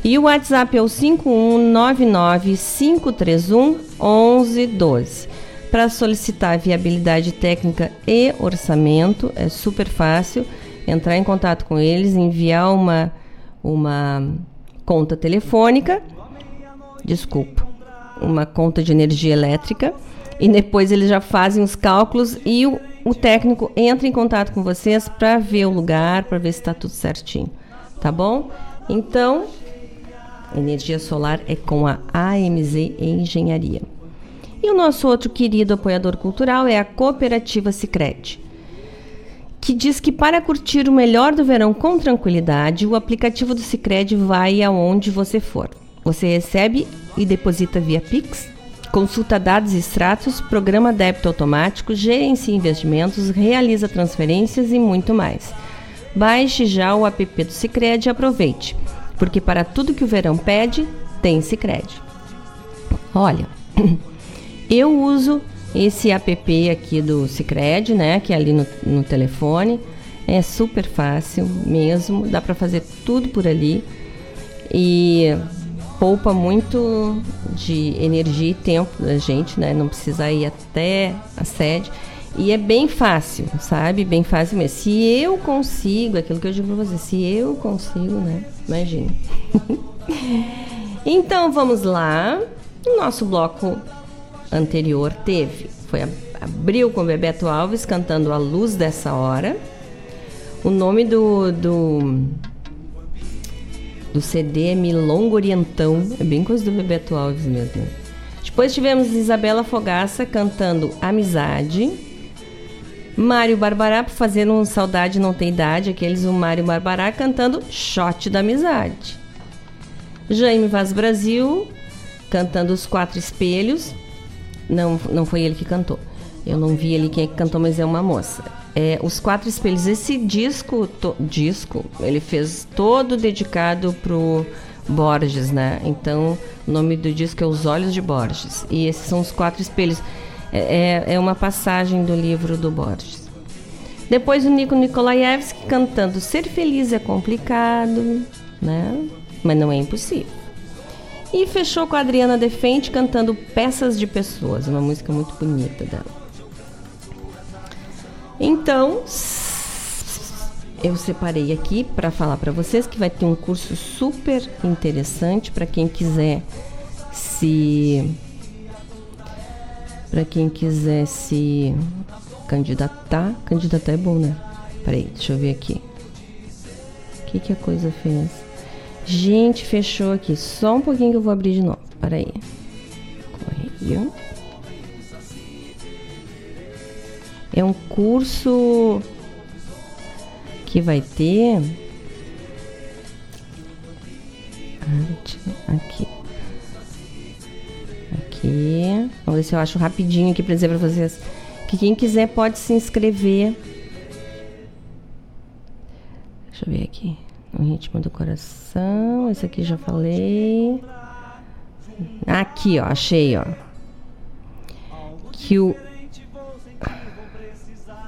e o WhatsApp é o 5199-531-1112. Para solicitar viabilidade técnica e orçamento, é super fácil entrar em contato com eles, enviar uma, uma conta telefônica, desculpa, uma conta de energia elétrica, e depois eles já fazem os cálculos e o, o técnico entra em contato com vocês para ver o lugar, para ver se está tudo certinho, tá bom? Então, energia solar é com a AMZ Engenharia. E o nosso outro querido apoiador cultural é a Cooperativa Sicredi, que diz que para curtir o melhor do verão com tranquilidade, o aplicativo do Sicredi vai aonde você for. Você recebe e deposita via Pix, consulta dados e extratos, programa débito automático, gerencia investimentos, realiza transferências e muito mais. Baixe já o app do Sicredi e aproveite, porque para tudo que o verão pede, tem Sicredi. Olha, <clears throat> eu uso esse app aqui do Sicredi, né, que é ali no, no telefone. É super fácil mesmo, dá para fazer tudo por ali. E poupa muito de energia e tempo da gente, né? Não precisa ir até a sede. E é bem fácil, sabe? Bem fácil mesmo. Se eu consigo, aquilo que eu digo pra você, se eu consigo, né? Imagine. <laughs> então vamos lá. O nosso bloco anterior teve. Foi a- abriu com Bebeto Alves cantando A Luz dessa Hora. O nome do, do, do CD é Milongo Orientão. É bem coisa do Bebeto Alves mesmo. Depois tivemos Isabela Fogaça cantando Amizade. Mário Barbará, fazer um Saudade Não Tem Idade, aqueles o Mário Barbará cantando Shot da Amizade. Jaime Vaz Brasil cantando Os Quatro Espelhos. Não, não foi ele que cantou. Eu não vi ali quem é que cantou, mas é uma moça. É, Os Quatro Espelhos. Esse disco, to- disco, ele fez todo dedicado pro Borges, né? Então, o nome do disco é Os Olhos de Borges. E esses são os quatro espelhos. É, é- é uma passagem do livro do Borges. Depois o Nico Nikolaevski cantando Ser Feliz é Complicado, né? Mas não é impossível. E fechou com a Adriana Defente cantando Peças de Pessoas, uma música muito bonita dela. Então, eu separei aqui para falar para vocês que vai ter um curso super interessante para quem quiser se para quem quiser se candidatar. Candidatar é bom, né? Peraí, deixa eu ver aqui. O que, que a coisa fez? Gente, fechou aqui. Só um pouquinho que eu vou abrir de novo. Peraí. Correio. É um curso que vai ter. Aqui. Aqui. Vamos ver se eu acho rapidinho aqui para dizer para vocês. Que quem quiser pode se inscrever. Deixa eu ver aqui. No ritmo do coração. Esse aqui já falei. Aqui, ó. Achei, ó. Que o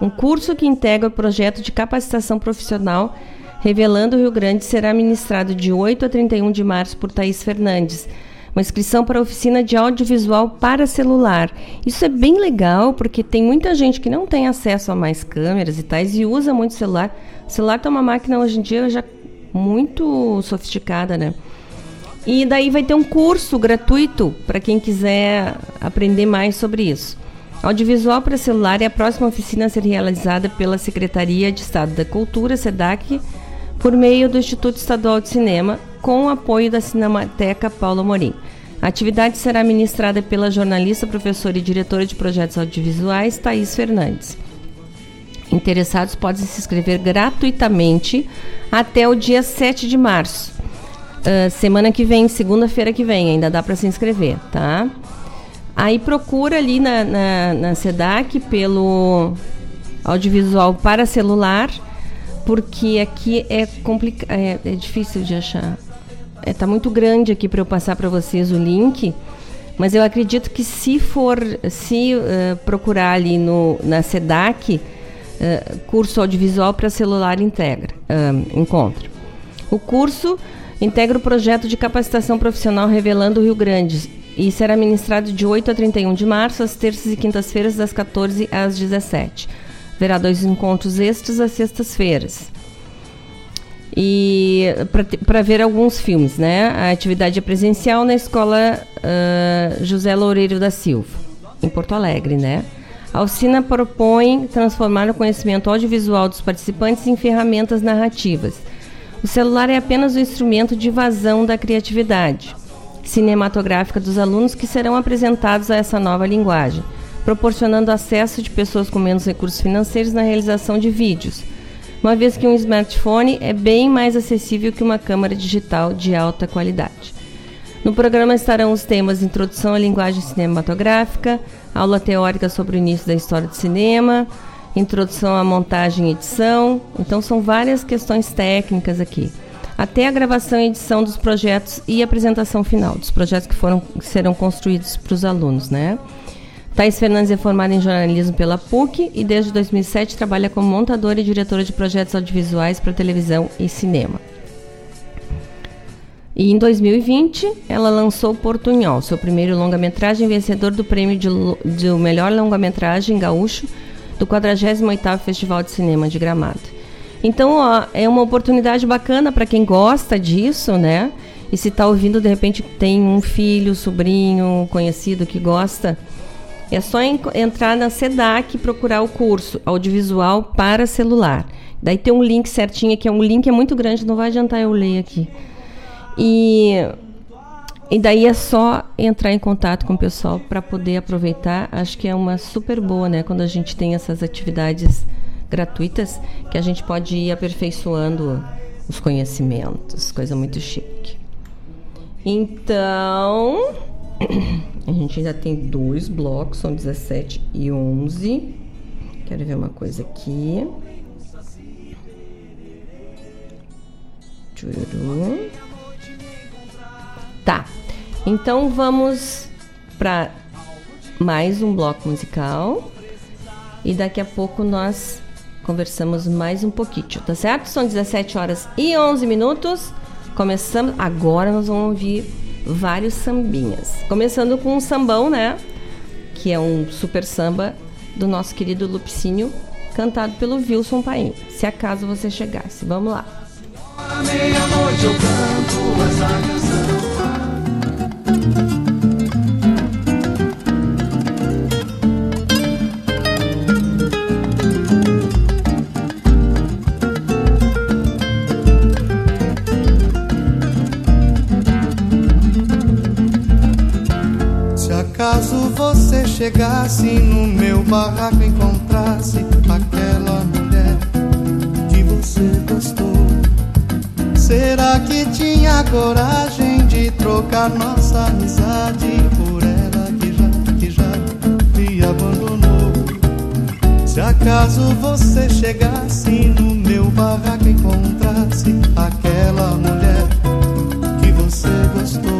um curso que integra o projeto de capacitação profissional Revelando o Rio Grande será ministrado de 8 a 31 de março por Thaís Fernandes. Uma inscrição para a oficina de audiovisual para celular. Isso é bem legal porque tem muita gente que não tem acesso a mais câmeras e tais e usa muito celular. O celular tá uma máquina hoje em dia já muito sofisticada, né? E daí vai ter um curso gratuito para quem quiser aprender mais sobre isso. Audiovisual para celular é a próxima oficina a ser realizada pela Secretaria de Estado da Cultura, SEDAC, por meio do Instituto Estadual de Cinema, com o apoio da Cinemateca Paulo Morim. A atividade será ministrada pela jornalista, professora e diretora de projetos audiovisuais, Thaís Fernandes. Interessados podem se inscrever gratuitamente até o dia 7 de março. Uh, semana que vem, segunda-feira que vem, ainda dá para se inscrever, tá? Aí procura ali na, na, na SEDAC pelo audiovisual para celular, porque aqui é, complica é, é difícil de achar. é, tá muito grande aqui para eu passar para vocês o link, mas eu acredito que se for, se uh, procurar ali no, na SEDAC, uh, curso audiovisual para celular integra, uh, encontra. O curso integra o projeto de capacitação profissional Revelando o Rio Grande e será ministrado de 8 a 31 de março, às terças e quintas-feiras, das 14 às 17. Haverá dois encontros extras às sextas-feiras. E para ver alguns filmes, né? A atividade é presencial na escola uh, José Loureiro da Silva, em Porto Alegre, né? A oficina propõe transformar o conhecimento audiovisual dos participantes em ferramentas narrativas. O celular é apenas o instrumento de vazão da criatividade cinematográfica dos alunos que serão apresentados a essa nova linguagem, proporcionando acesso de pessoas com menos recursos financeiros na realização de vídeos, uma vez que um smartphone é bem mais acessível que uma câmera digital de alta qualidade. No programa estarão os temas Introdução à Linguagem Cinematográfica, aula teórica sobre o início da história do cinema, Introdução à Montagem e Edição. Então, são várias questões técnicas aqui até a gravação e edição dos projetos e apresentação final dos projetos que foram que serão construídos para os alunos, né? Thais Fernandes é formada em jornalismo pela PUC e desde 2007 trabalha como montadora e diretora de projetos audiovisuais para televisão e cinema. E em 2020, ela lançou Portunhol, seu primeiro longa-metragem vencedor do prêmio de, de melhor longa-metragem gaúcho do 48º Festival de Cinema de Gramado. Então, ó, é uma oportunidade bacana para quem gosta disso, né? E se está ouvindo, de repente tem um filho, sobrinho, conhecido que gosta, é só entrar na SEDAC e procurar o curso audiovisual para celular. Daí tem um link certinho que é um link é muito grande, não vai adiantar eu ler aqui. E e daí é só entrar em contato com o pessoal para poder aproveitar. Acho que é uma super boa, né, quando a gente tem essas atividades gratuitas que a gente pode ir aperfeiçoando os conhecimentos, coisa muito chique. Então, a gente ainda tem dois blocos, são 17 e 11. Quero ver uma coisa aqui. Tchuru. Tá. Então vamos para mais um bloco musical. E daqui a pouco nós conversamos mais um pouquinho, tá certo? São 17 horas e 11 minutos. Começamos. Agora nós vamos ouvir vários sambinhas. Começando com um sambão, né? Que é um super samba do nosso querido Lupicínio, cantado pelo Wilson Paim. Se acaso você chegasse. Vamos lá. Meia-noite eu canto essa canção. Chegasse no meu barraco encontrasse aquela mulher que você gostou, será que tinha coragem de trocar nossa amizade por ela que já, que já me abandonou? Se acaso você chegasse no meu barraco encontrasse aquela mulher que você gostou,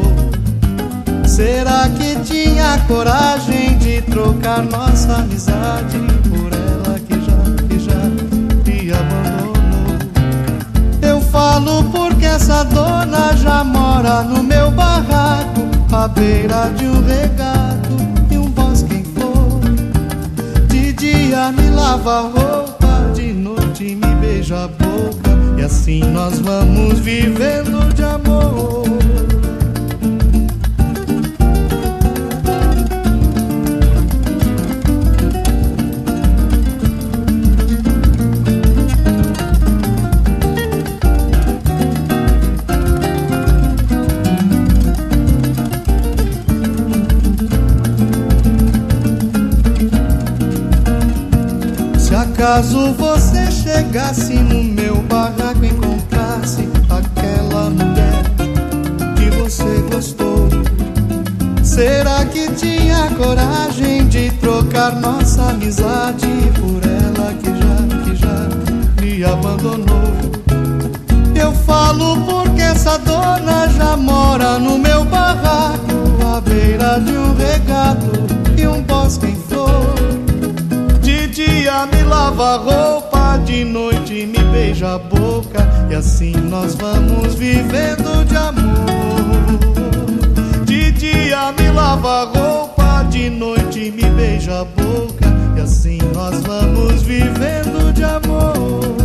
será que tinha coragem de trocar nossa amizade por ela que já, que já me abandonou. Eu falo porque essa dona já mora no meu barraco, à beira de um regato e um bosque em flor. De dia me lava a roupa, de noite me beija a boca, e assim nós vamos vivendo de amor. Caso você chegasse no meu barraco e encontrasse aquela mulher que você gostou, será que tinha coragem de trocar nossa amizade por ela que já, que já me abandonou? Eu falo porque essa dona já mora no meu barraco, à beira de um regato e um bosque em dia me lava a roupa, de noite me beija a boca, e assim nós vamos vivendo de amor. De dia me lava a roupa, de noite me beija a boca, e assim nós vamos vivendo de amor.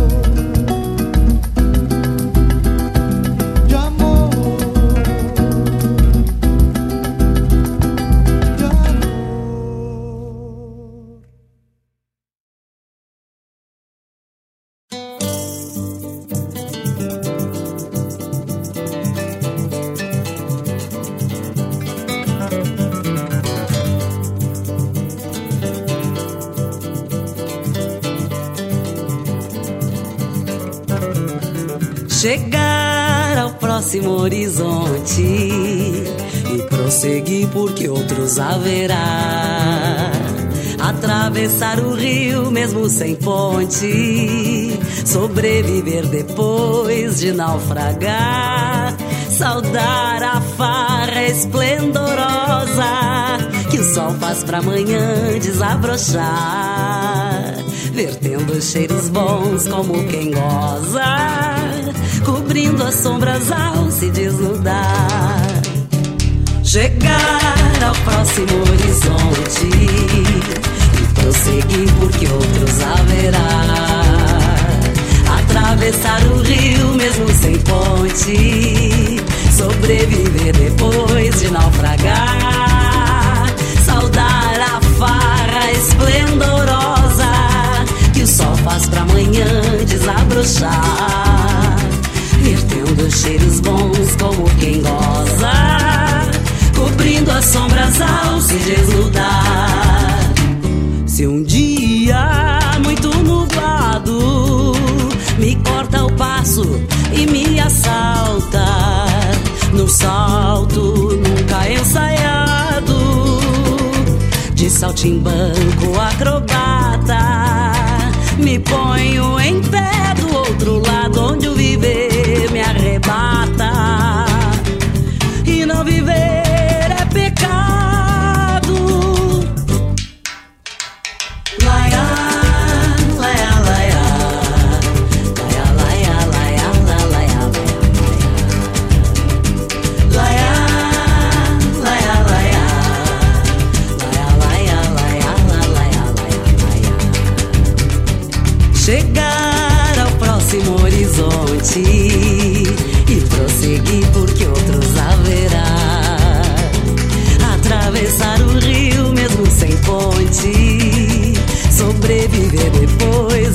Próximo horizonte e prosseguir porque outros haverá. Atravessar o rio mesmo sem ponte, sobreviver depois de naufragar. Saudar a farra esplendorosa que o sol faz pra amanhã desabrochar. Vertendo cheiros bons como quem goza, cobrindo as sombras ao se desnudar. Chegar ao próximo horizonte e prosseguir porque outros haverá. Atravessar o rio mesmo sem ponte, sobreviver depois de naufragar. Saudar a farra esplendorosa que o sol faz pra amanhã desabrochar. Vertendo cheiros bons como quem goza, cobrindo as sombras ao se desnudar. Se um dia muito nublado me corta o passo e me assalta, num salto nunca ensaiado, de saltimbanco acrobata, me ponho em pé do outro lado onde o viver arrebata. E não viver é pecado.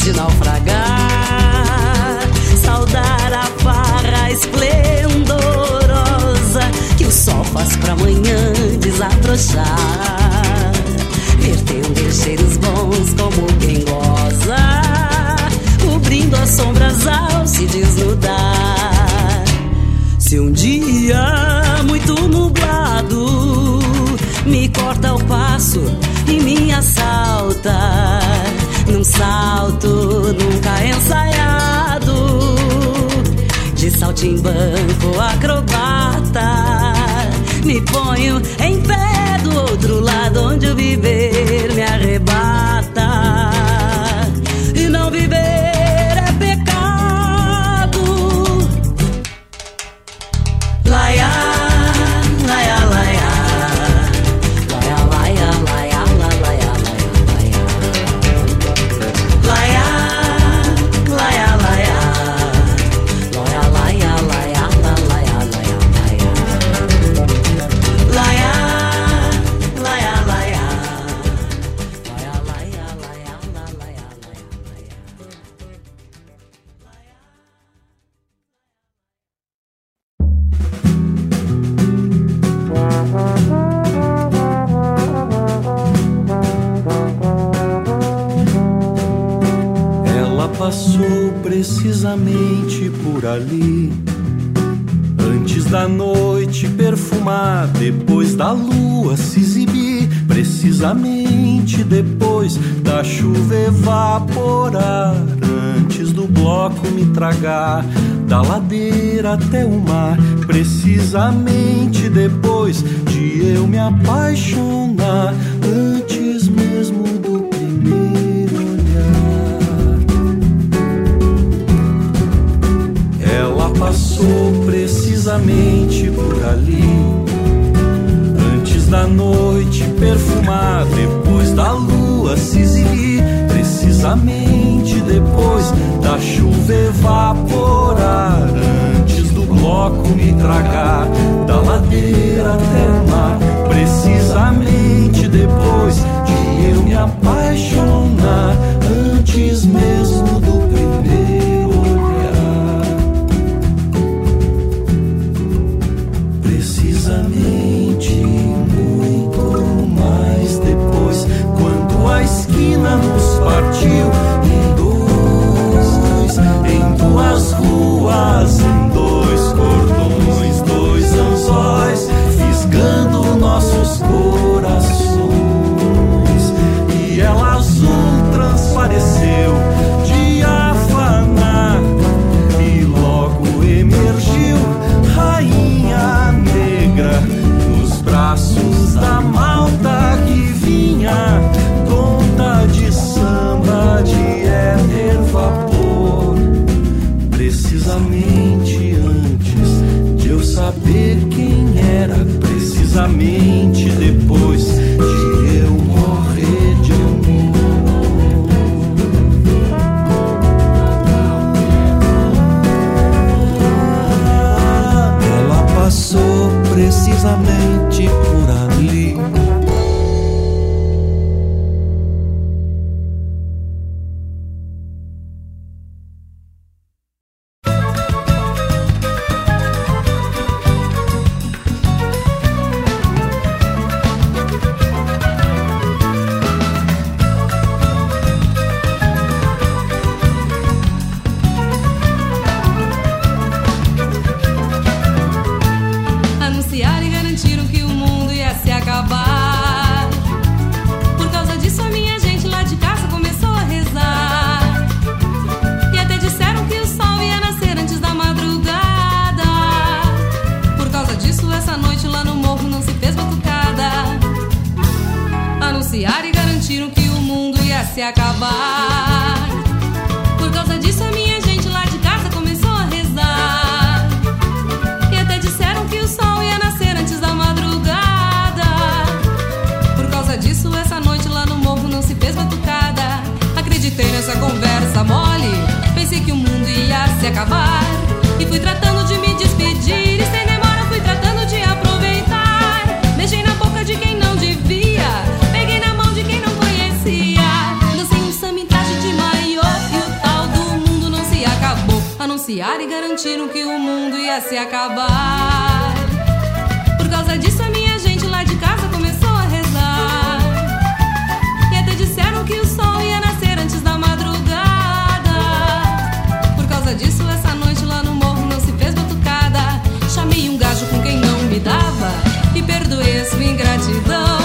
De naufragar. Saudar a farra esplendorosa que o sol faz pra amanhã desabrochar. Vertendo cheiros bons como quem goza, cobrindo as sombras ao se desnudar. Se um dia muito nublado me corta o passo e me assalta, num salto nunca ensaiado, de saltimbanco acrobata, me ponho em pé do outro lado onde o viver me arrebata. E não viver precisamente depois da chuva evaporar, antes do bloco me tragar, da ladeira até o mar, precisamente depois de eu me apaixonar, antes mesmo do primeiro olhar. Ela passou precisamente por ali, antes da noite perfumar depois da lua se exibir, precisamente depois da chuva evaporar, antes do bloco me tragar da ladeira até o mar, precisamente depois gente. quase acabar. E fui tratando de me despedir. E sem demora fui tratando de aproveitar. Beijei na boca de quem não devia. Peguei na mão de quem não conhecia. Dancei um samba em traje de maiô. E o tal do mundo não se acabou. Anunciaram e garantiram que o mundo ia se acabar. to the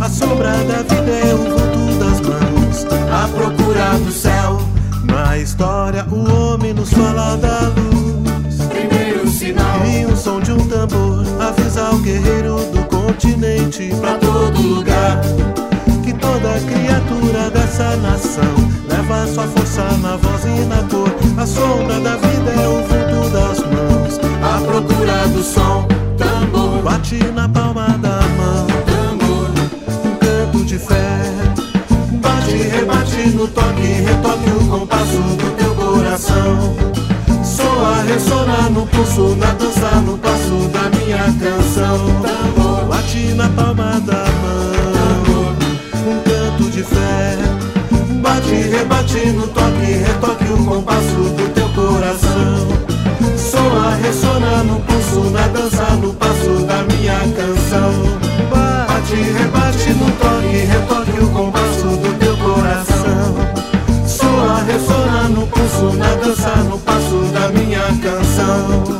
A sombra da vida é o vulto das mãos, a procura do céu. Na história, o homem nos fala da luz. Primeiro sinal e o som de um tambor avisa o guerreiro do continente pra todo lugar. Que toda criatura dessa nação leva sua força na voz e na cor. A sombra da vida é o vulto das mãos, a procura do som. Tambor bate na palma da mão. De fé. Bate, rebate no toque, retoque o compasso do teu coração. Soa, ressona no pulso, na dança, no passo da minha canção. Tambor, bate na palma da mão. Um canto de fé. Bate, rebate no toque, retoque o compasso do teu coração. Soa, ressona no pulso, na dança, no passo da minha canção. Bate, rebate no toque, retoque o compasso do teu coração. Soa, ressona no pulso, na dança, no passo da minha canção.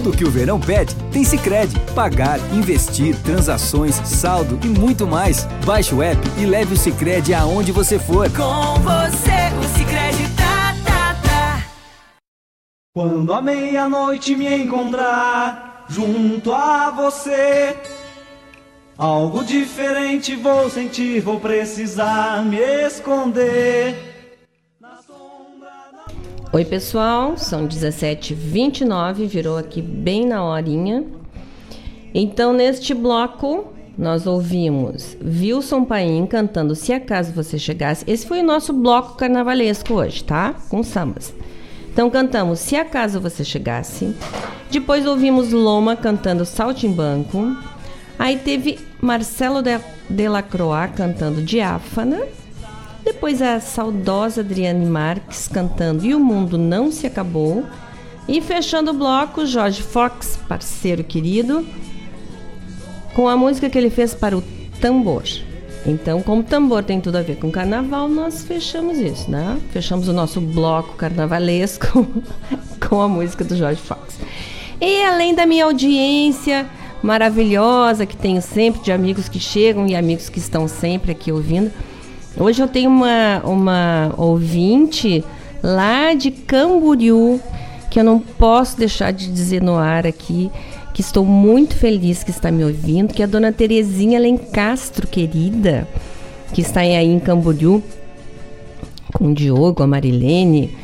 Tudo que o verão pede, tem Sicredi. Pagar, investir, transações, saldo e muito mais. Baixe o app e leve o Sicredi aonde você for. Com você, o Cicred tá, tá, tá. Quando a meia-noite me encontrar junto a você, Algo diferente vou sentir, vou precisar me esconder. Oi, pessoal, são 17h29, virou aqui bem na horinha. Então, neste bloco, nós ouvimos Wilson Paim cantando Se Acaso Você Chegasse. Esse foi o nosso bloco carnavalesco hoje, tá? Com sambas. Então, cantamos Se Acaso Você Chegasse. Depois ouvimos Loma cantando Saltimbanco. Aí teve Marcelo de, Delacroix cantando Diáfana. Depois a saudosa Adriane Marques cantando E o Mundo Não Se Acabou. E fechando o bloco, Jorge Fox, parceiro querido, com a música que ele fez para o tambor. Então, como tambor tem tudo a ver com carnaval, nós fechamos isso, né? Fechamos o nosso bloco carnavalesco <laughs> com a música do Jorge Fox. E além da minha audiência maravilhosa que tenho sempre de amigos que chegam e amigos que estão sempre aqui ouvindo, hoje eu tenho uma, uma ouvinte lá de Camboriú que eu não posso deixar de dizer no ar aqui que estou muito feliz que está me ouvindo, que é a dona Terezinha Lencastro, querida, que está aí em Camboriú, com o Diogo, a Marilene,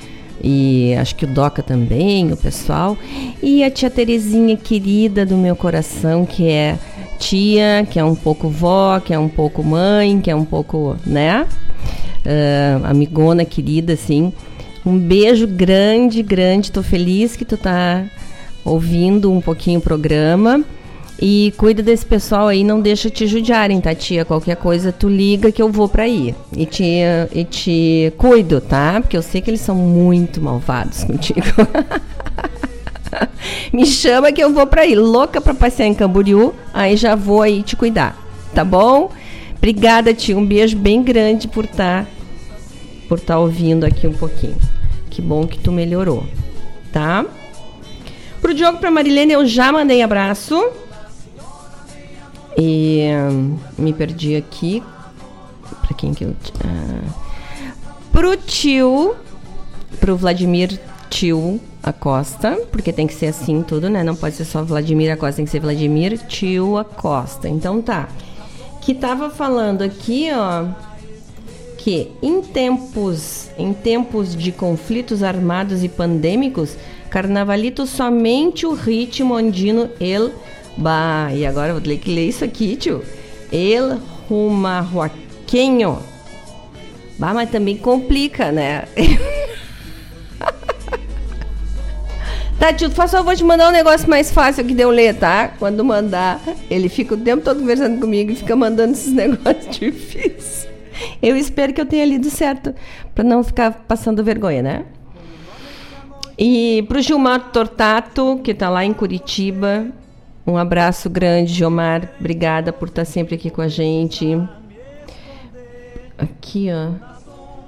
e acho que o Doca também, o pessoal, e a tia Terezinha, querida do meu coração, que é tia, que é um pouco vó, que é um pouco mãe, que é um pouco, né? Uh, amigona querida, assim. Um beijo grande, grande. Tô feliz que tu tá ouvindo um pouquinho o programa. E cuida desse pessoal aí, não deixa te judiarem, tá, tia? Qualquer coisa, tu liga que eu vou pra aí. E te, e te cuido, tá? Porque eu sei que eles são muito malvados contigo. <laughs> Me chama que eu vou pra aí. Louca pra passear em Camboriú, aí já vou aí te cuidar, tá bom? Obrigada, tia. Um beijo bem grande por estar tá, por tá ouvindo aqui um pouquinho. Que bom que tu melhorou, tá? Pro Diogo, pra Marilene, eu já mandei abraço. E hum, me perdi aqui. Pra quem que eu. Uh, pro tio. Pro Vladimir Tio Acosta. Porque tem que ser assim tudo, né? Não pode ser só Vladimir Acosta, tem que ser Vladimir Tio Acosta. Então tá. Que tava falando aqui, ó. Que em tempos, em tempos de conflitos armados e pandêmicos, Carnavalito somente o ritmo andino el Bah, e agora vou ter que ler isso aqui, tio. El rumarroquenho. Bah, mas também complica, né? <laughs> tá, tio, faz favor de mandar um negócio mais fácil que deu ler, tá? Quando mandar, ele fica o tempo todo conversando comigo e fica mandando esses <laughs> negócios difíceis. Eu espero que eu tenha lido certo, para não ficar passando vergonha, né? E para o Gilmar Tortato, que está lá em Curitiba, um abraço grande, Gilmar. Obrigada por estar sempre aqui com a gente. Aqui, ó.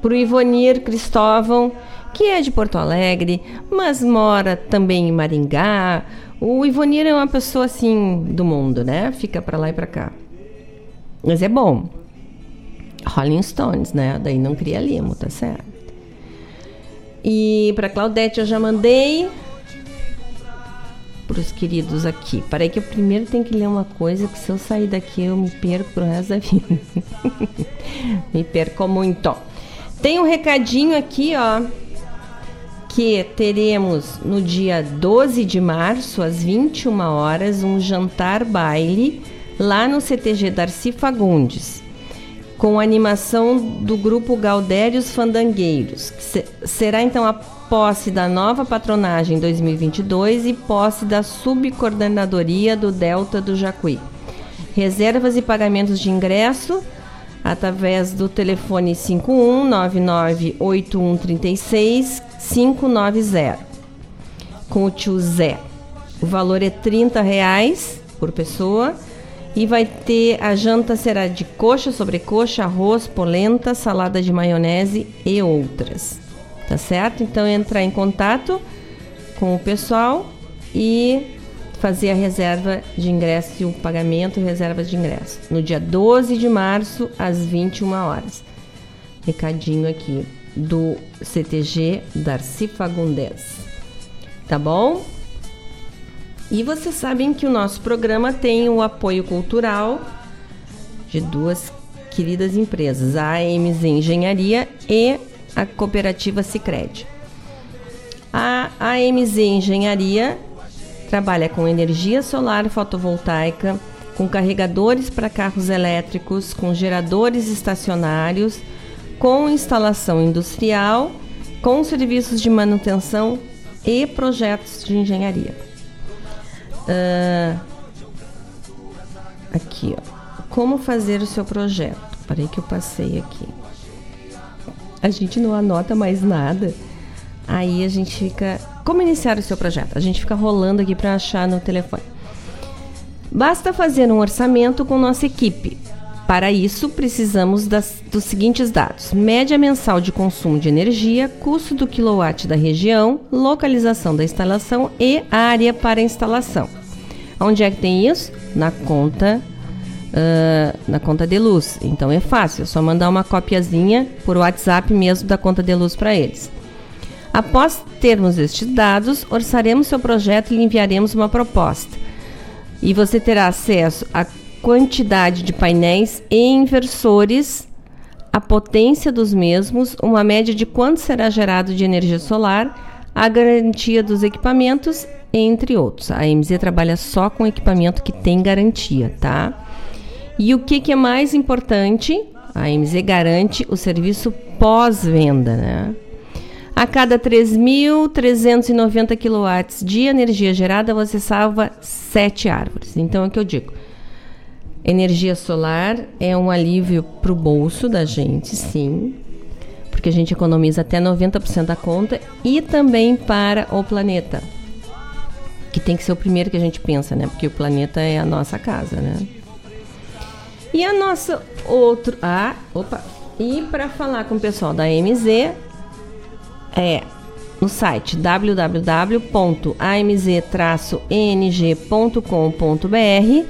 Para o Ivonir Cristóvão, que é de Porto Alegre, mas mora também em Maringá. O Ivonir é uma pessoa assim do mundo, né? Fica para lá e para cá. Mas é bom. Rolling Stones, né? Daí não cria limo, tá certo? E para Claudete eu já mandei para os queridos aqui. Parei que eu primeiro tenho que ler uma coisa que se eu sair daqui eu me perco pro resto da vida. <laughs> me perco muito. Tem um recadinho aqui, ó, que teremos no dia 12 de março às 21 horas um jantar baile lá no CTG Darcy Fagundes com a animação do grupo Galdérios Fandangueiros, que será então a posse da nova patronagem 2022 e posse da subcoordenadoria do Delta do Jacuí. Reservas e pagamentos de ingresso através do telefone 51998136 com o tio Zé. O valor é R$ reais por pessoa e vai ter a janta será de coxa, sobrecoxa, arroz, polenta, salada de maionese e outras. Tá certo? Então entrar em contato com o pessoal e fazer a reserva de ingresso e o pagamento reserva de ingresso no dia 12 de março às 21 horas. Recadinho aqui do CTG Darcy Fagundes. Tá bom? E vocês sabem que o nosso programa tem o apoio cultural de duas queridas empresas, a AMZ Engenharia e a cooperativa Sicredi. A AMZ Engenharia trabalha com energia solar fotovoltaica, com carregadores para carros elétricos, com geradores estacionários, com instalação industrial, com serviços de manutenção e projetos de engenharia. Ah, aqui, ó. Como fazer o seu projeto? Parei que eu passei aqui. A gente não anota mais nada. Aí a gente fica. Como iniciar o seu projeto? A gente fica rolando aqui para achar no telefone. Basta fazer um orçamento com nossa equipe. Para isso, precisamos das- dos seguintes dados: média mensal de consumo de energia, custo do quilowatt da região, localização da instalação e área para instalação. Onde é que tem isso? Na conta, ah, na conta de luz. Então é fácil, é só mandar uma copiazinha por WhatsApp mesmo da conta de luz para eles. Após termos estes dados, orçaremos seu projeto e lhe enviaremos uma proposta. E você terá acesso à quantidade de painéis e inversores, a potência dos mesmos, uma média de quanto será gerado de energia solar, a garantia dos equipamentos, entre outros. A MZ trabalha só com equipamento que tem garantia, tá? E o que, que é mais importante? A MZ garante o serviço pós-venda, né? A cada 3.390 kW de energia gerada, você salva 7 árvores. Então, é o que eu digo. Energia solar é um alívio para o bolso da gente, sim. Porque a gente economiza até 90% da conta. E também para o planeta. Que tem que ser o primeiro que a gente pensa, né? Porque o planeta é a nossa casa, né? E a nossa outro. Ah, opa! E para falar com o pessoal da MZ, é no site www.amz-eng.com.br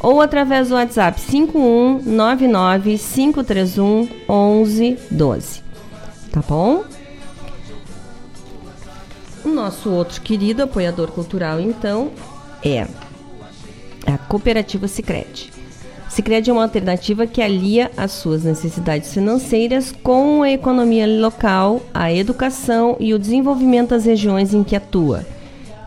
ou através do WhatsApp 5199 531 1112. Tá bom? O nosso outro querido apoiador cultural, então, é a Cooperativa Sicredi. Sicredi é uma alternativa que alia as suas necessidades financeiras com a economia local, a educação e o desenvolvimento das regiões em que atua.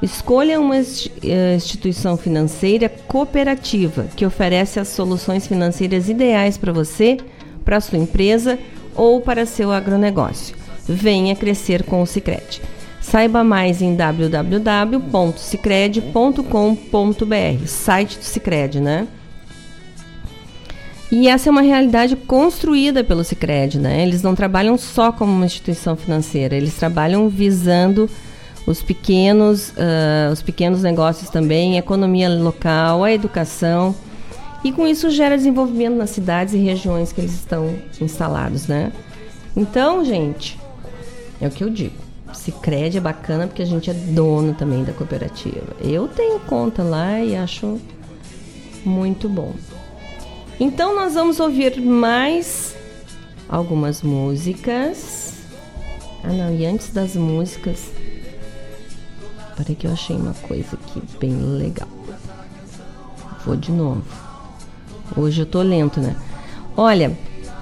Escolha uma eh, instituição financeira cooperativa que oferece as soluções financeiras ideais para você, para sua empresa ou para seu agronegócio. Venha crescer com o Sicredi. Saiba mais em www.sicredi.com.br, site do Sicredi, né? E essa é uma realidade construída pelo Sicredi, né? Eles não trabalham só como uma instituição financeira, eles trabalham visando os pequenos, ah, os pequenos negócios também, a economia local, a educação. E com isso gera desenvolvimento nas cidades e regiões que eles estão instalados, né? Então, gente, é o que eu digo. Sicredi é bacana porque a gente é dono também da cooperativa. Eu tenho conta lá e acho muito bom. Então nós vamos ouvir mais algumas músicas. Ah não, e antes das músicas. Peraí que eu achei uma coisa aqui bem legal. Vou de novo. Hoje eu tô lento, né? Olha,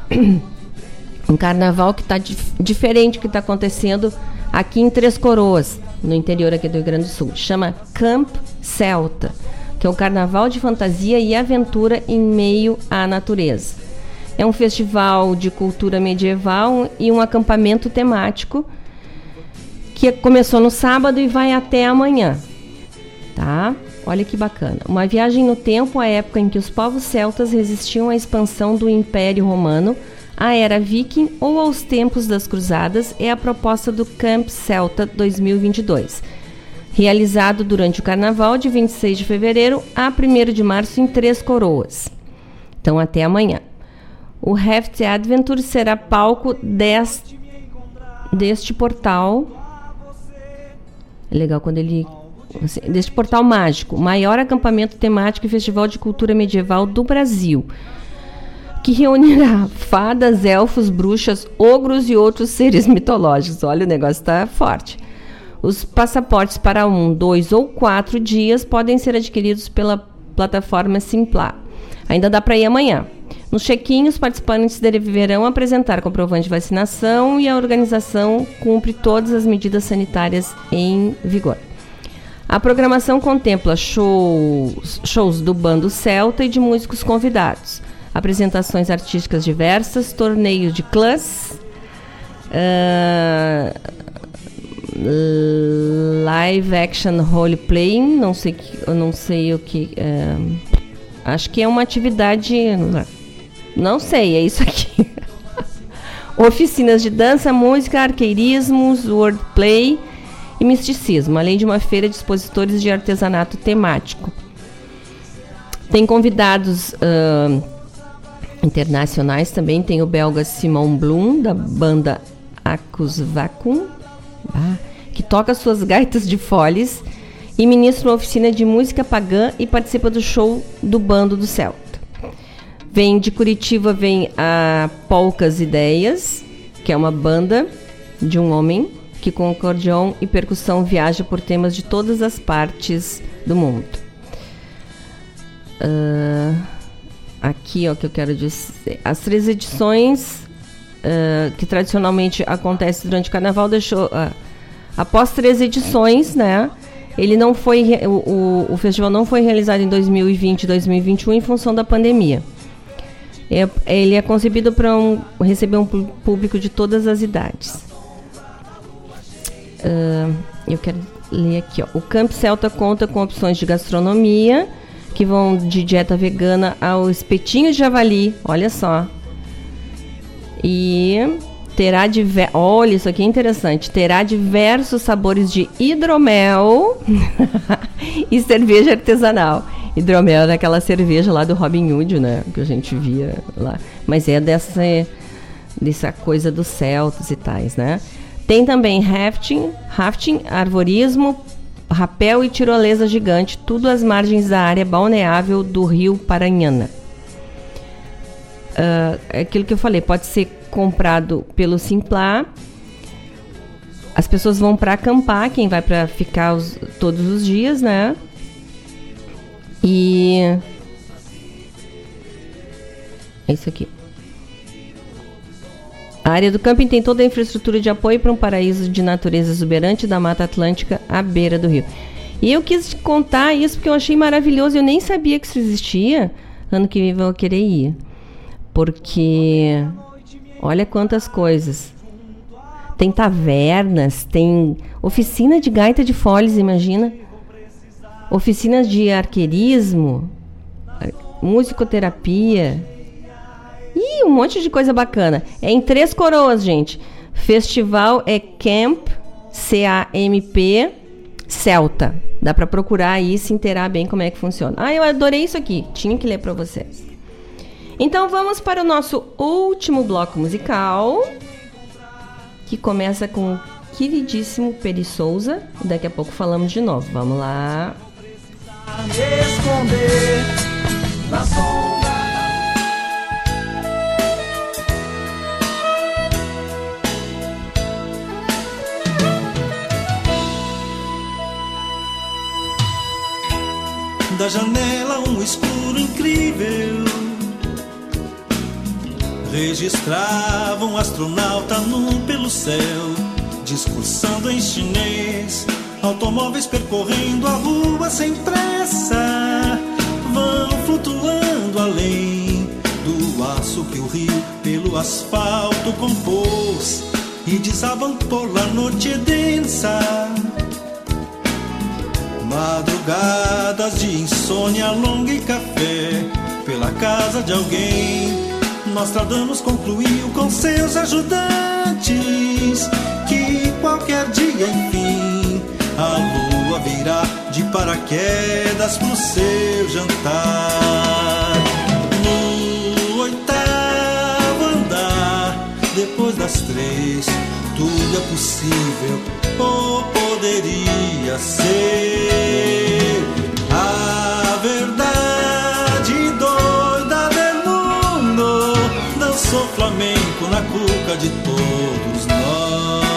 <clears throat> um carnaval que tá dif- diferente que tá acontecendo aqui em Três Coroas, no interior aqui do Rio Grande do Sul. Chama Camp Celta, que é um carnaval de fantasia e aventura em meio à natureza. É um festival de cultura medieval e um acampamento temático que começou no sábado e vai até amanhã. Tá? Olha que bacana. Uma viagem no tempo à época em que os povos celtas resistiam à expansão do Império Romano, à era viking ou aos tempos das cruzadas é a proposta do Camp Celta 2022. Realizado durante o carnaval de 26 de fevereiro a 1 de março em Três Coroas. Então até amanhã. O Heft Adventure será palco des- deste portal é legal quando ele. deste portal mágico, maior acampamento temático e festival de cultura medieval do Brasil. Que reunirá fadas, elfos, bruxas, ogros e outros seres <laughs> mitológicos. Olha, o negócio está forte. Os passaportes para um, dois ou quatro dias podem ser adquiridos pela plataforma Simpla. Ainda dá para ir amanhã. No check-in, os participantes deverão apresentar comprovante de vacinação e a organização cumpre todas as medidas sanitárias em vigor. A programação contempla shows, shows do bando celta e de músicos convidados, apresentações artísticas diversas, torneios de clãs, ah, live action role playing, não sei, eu não sei o que. ah, acho que é uma atividade. Não sei, é isso aqui. <laughs> Oficinas de dança, música, arqueirismos, wordplay e misticismo, além de uma feira de expositores de artesanato temático. Tem convidados ah, internacionais também, tem o belga Simon Blum, da banda Acus Vacuum, ah, que toca suas gaitas de foles e ministra uma oficina de música pagã e participa do show do Bando do Celta. Vem de Curitiba, vem a Polcas Ideias, que é uma banda de um homem que com acordeon e percussão viaja por temas de todas as partes do mundo. Ah, aqui, ó, que eu quero dizer. As três edições ah, que tradicionalmente acontece durante o carnaval deixou. ah, após três edições, né? Ele não foi. O, o, festival não foi realizado em 2020 e 2021 em função da pandemia. É- ele é concebido para um, receber um público de todas as idades. Ah, eu quero ler aqui, ó. O Camp Celta conta com opções de gastronomia que vão de dieta vegana ao espetinho de javali, olha só. E terá diver... olha, isso aqui é interessante. Terá diversos sabores de hidromel <laughs> e cerveja artesanal. Hidromel é aquela cerveja lá do Robin Hood, né? Que a gente via lá. Mas é dessa, dessa coisa dos celtas e tais, né? Tem também rafting, rafting, arvorismo, rapel e tirolesa gigante, tudo às margens da área balneável do rio Paranhana. É aquilo que eu falei, pode ser comprado pelo Simplá. As pessoas vão para acampar, quem vai para ficar os- todos os dias, né? E é isso aqui. A área do camping tem toda a infraestrutura de apoio para um paraíso de natureza exuberante da Mata Atlântica à beira do rio. E eu quis contar isso porque eu achei maravilhoso. Eu nem sabia que isso existia. Ano que vem eu vou querer ir. Porque olha quantas coisas. Tem tavernas, tem oficina de gaita de foles, imagina. Oficinas de arqueirismo, ar- musicoterapia. Ih, um monte de coisa bacana. É em Três Coroas, gente. Festival é Camp, C-A-M-P, Celta. Dá pra procurar aí e se inteirar bem como é que funciona. Ah, eu adorei isso aqui. Tinha que ler pra vocês. Então vamos para o nosso último bloco musical, que começa com o queridíssimo Peri Souza. Daqui a pouco falamos de novo. Vamos lá. me. Da janela um escuro incrível Registrava um astronauta nu pelo céu Discursando em chinês Automóveis percorrendo a rua sem pressa Vão flutuando além Do aço que o rio pelo asfalto compôs E desabam por la noite densa Madrugadas de insônia longa e café pela casa de alguém. Nostradamus concluiu com seus ajudantes que qualquer dia, enfim, a lua virá de paraquedas pro seu jantar. No oitavo andar, depois das três, tudo é possível ou poderia ser. De todos nós.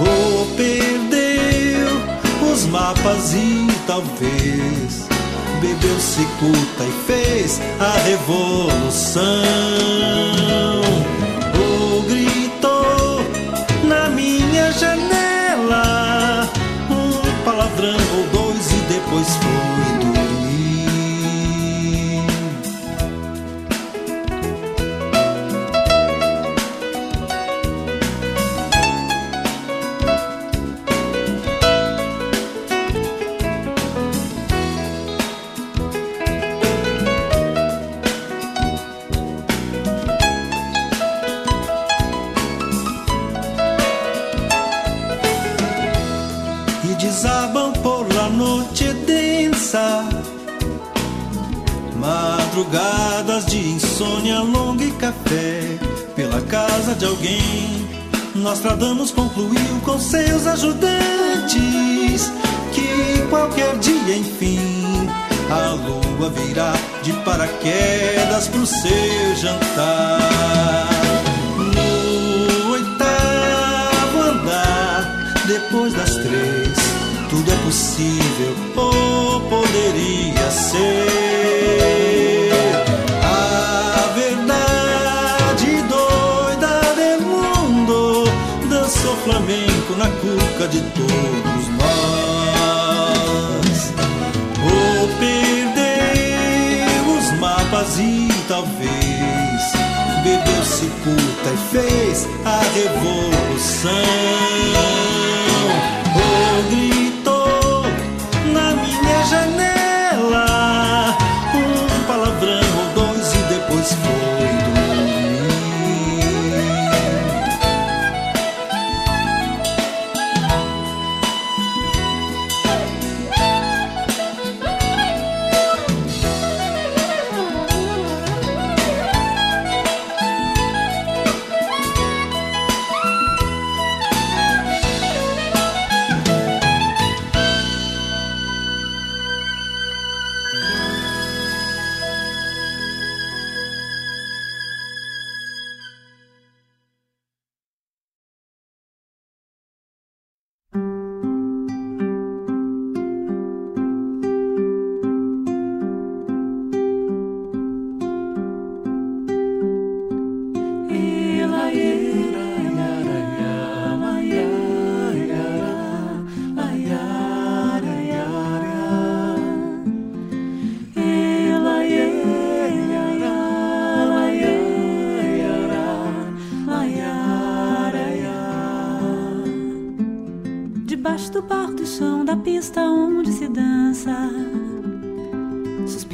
Ou perdeu os mapas e talvez bebeu cicuta e fez a revolução. Insônia longa e café pela casa de alguém. Nostradamus concluiu com seus ajudantes que qualquer dia, enfim, a lua virá de paraquedas pro seu jantar. No oitavo andar, depois das três, tudo é possível ou poderia ser. Na cuca de todos nós. Ou perdeu os mapas e talvez bebeu cicuta e fez a revolução. Ou gritou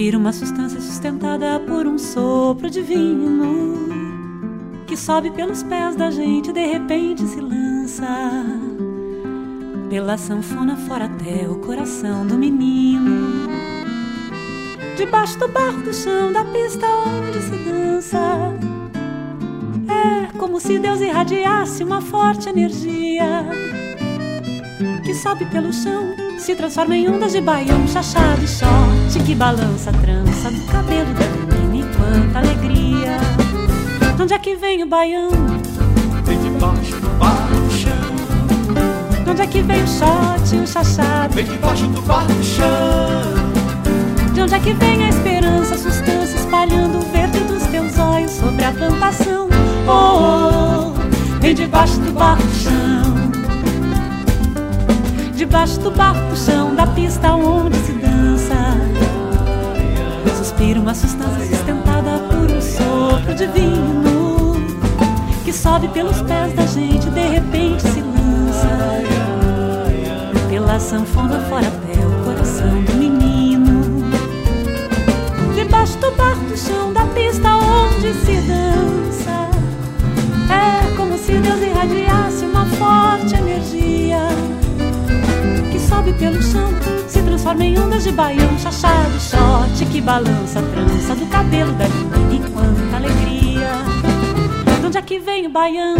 Suspira uma substância sustentada por um sopro divino Que sobe pelos pés da gente e de repente se lança. Pela sanfona fora até o coração do menino. Debaixo do barro do chão da pista onde se dança. É como se Deus irradiasse uma forte energia que sobe pelo chão, se transforma em ondas de baião, chachado e que balança a trança do cabelo da menina e quanta alegria. De onde é que vem o baião? Vem de baixo do barro do chão. De onde é que vem o shot e o chachado? Vem de baixo do barro do chão. De onde é que vem a esperança, a sustância espalhando o verde dos teus olhos sobre a plantação? Oh, oh, vem debaixo do barro do chão. Debaixo do barro do chão da pista onde se Uma substância sustentada por um sopro divino Que sobe pelos pés da gente de repente se lança. Pela sanfona fora até o coração do menino. Debaixo do barro do chão da pista onde se dança É como se Deus irradiasse uma forte energia sobe pelo chão, se transforma em ondas de baião, chachado, shot que balança a trança do cabelo da menina e quanta alegria. De onde é que vem o baião?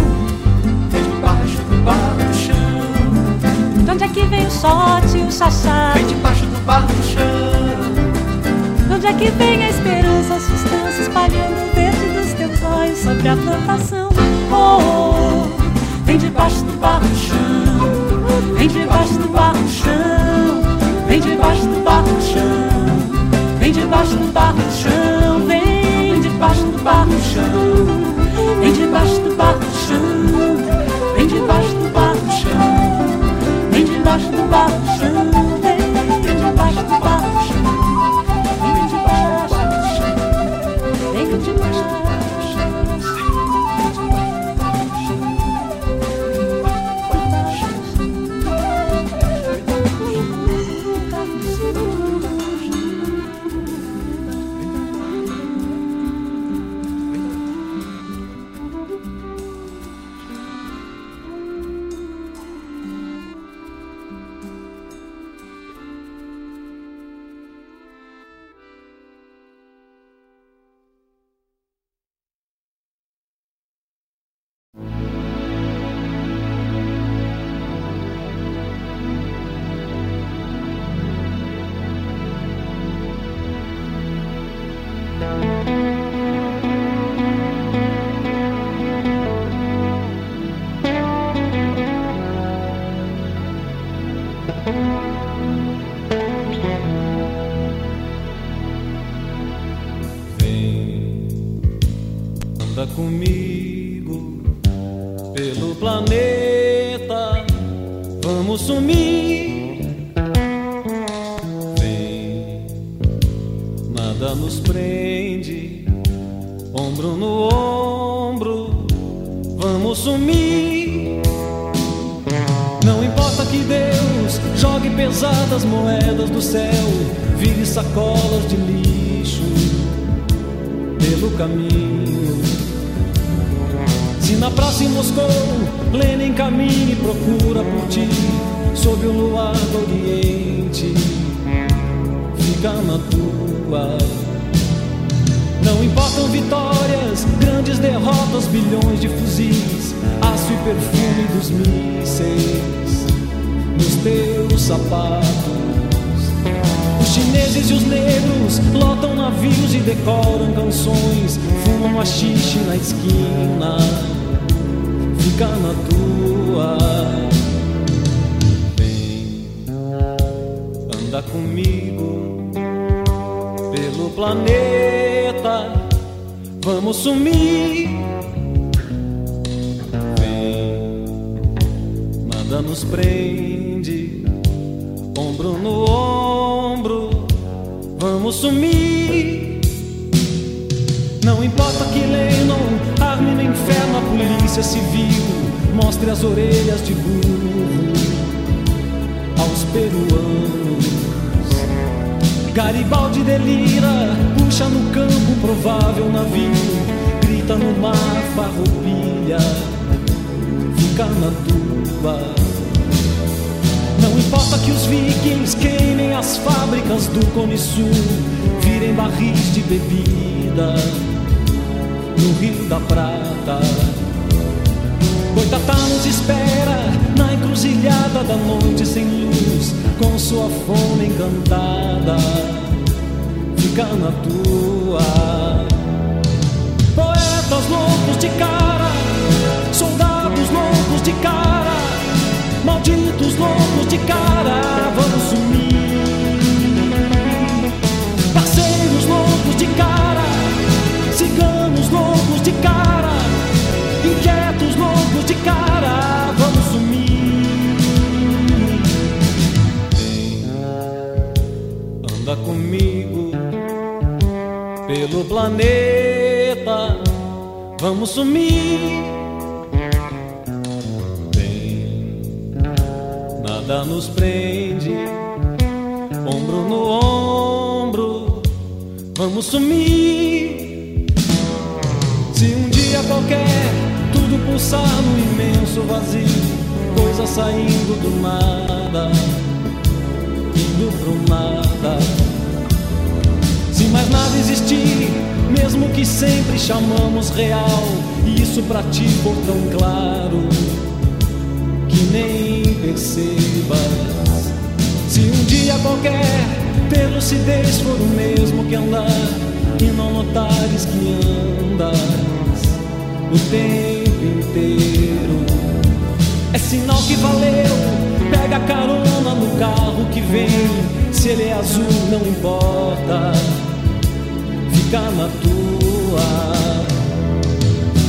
Vem de baixo do barro do chão. De onde é que vem o shot e o chachado? Vem de baixo do barro do chão. De onde é que vem a esperança, a sustância espalhando o verde dos teus olhos sobre a plantação? Oh, oh, vem debaixo do barro do chão, Vem debaixo do barro-chão, vem debaixo do barro-chão, vem debaixo do barro-chão, vem. planeta vamos sumir. Bem, nada nos prende, ombro no ombro, vamos sumir. Se um dia qualquer tudo pulsar no imenso vazio, coisa saindo do nada, indo pro nada se mais nada existir, mesmo que sempre chamamos real, e isso pra ti for tão claro que nem percebas. Se um dia qualquer ter lucidez for o mesmo que andar, e não notares que andas o tempo inteiro, é sinal que valeu pega carona no carro que vem. Se ele é azul, não importa cama tua.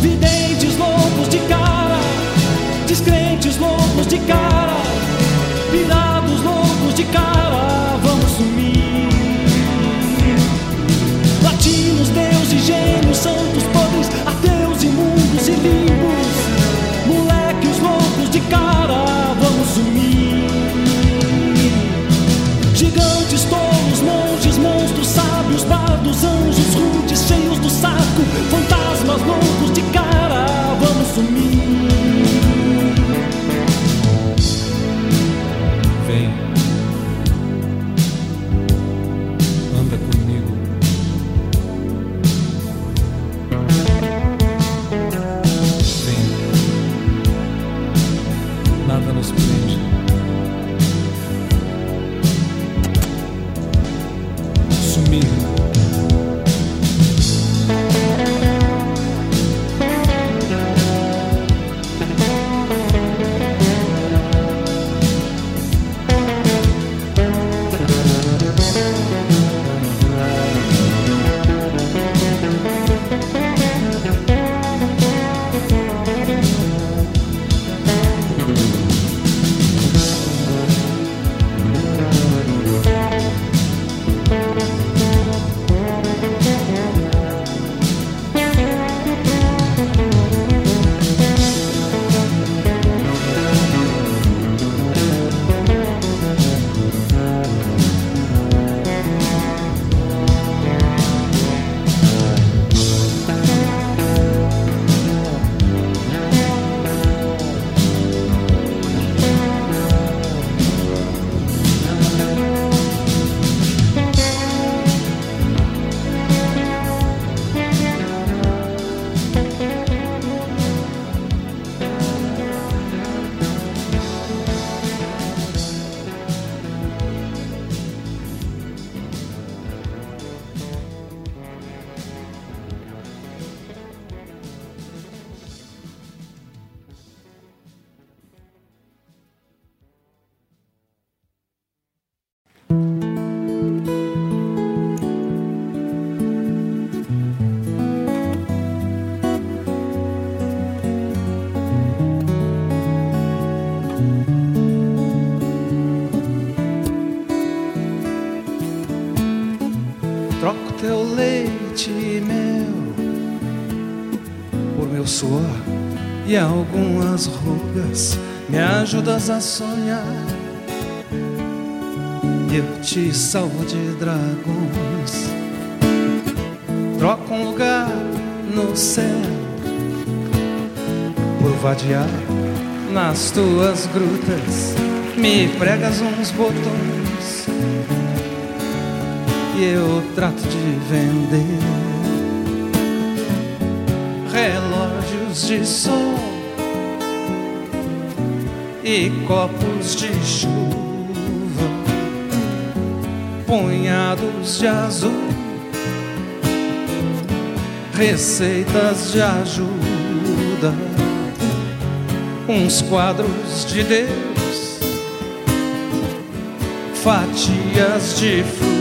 Videntes loucos de cara, descrentes loucos de cara, virados loucos de cara, vamos sumir. Latinos, deuses, gênios, santos, podres, ateus, imundos e limpos, moleques loucos de cara, vamos sumir. Gigantes todos bardos, anjos, rudes, cheios do saco, fantasmas loucos de cara, vamos sumir. Vem, meu suor e algumas rugas. Me ajudas a sonhar. Eu te salvo de dragões. Troco um lugar no céu por vadiar nas tuas grutas. Me pregas uns botões e eu trato de vender relógios de sol e copos de chuva, punhados de azul, receitas de ajuda, uns quadros de Deus, fatias de fruta.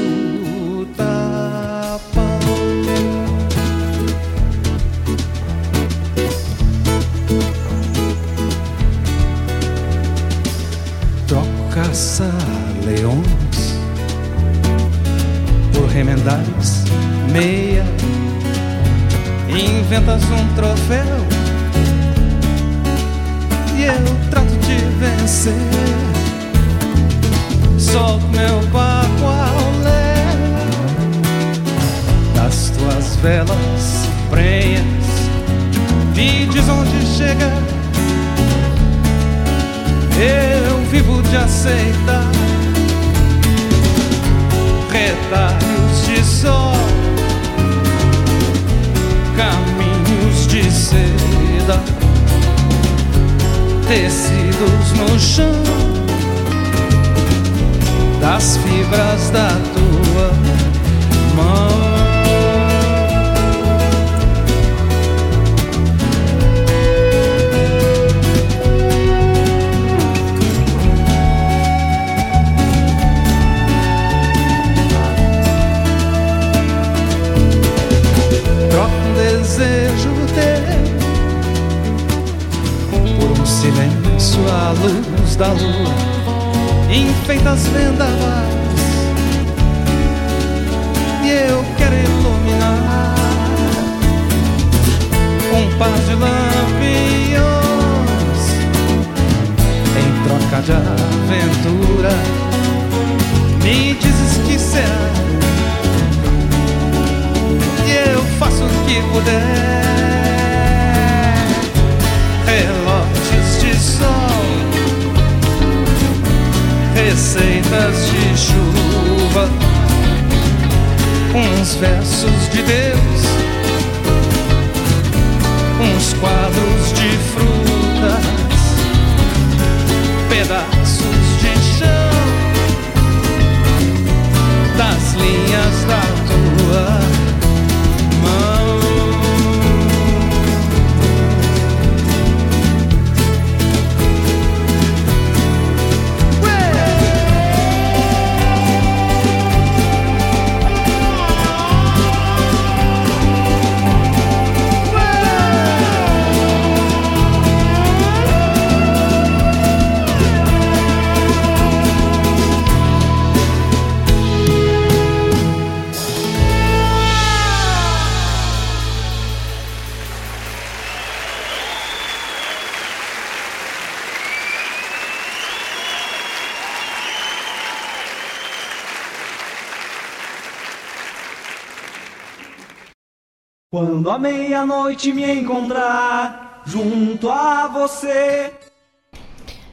Quando a meia-noite me encontrar junto a você.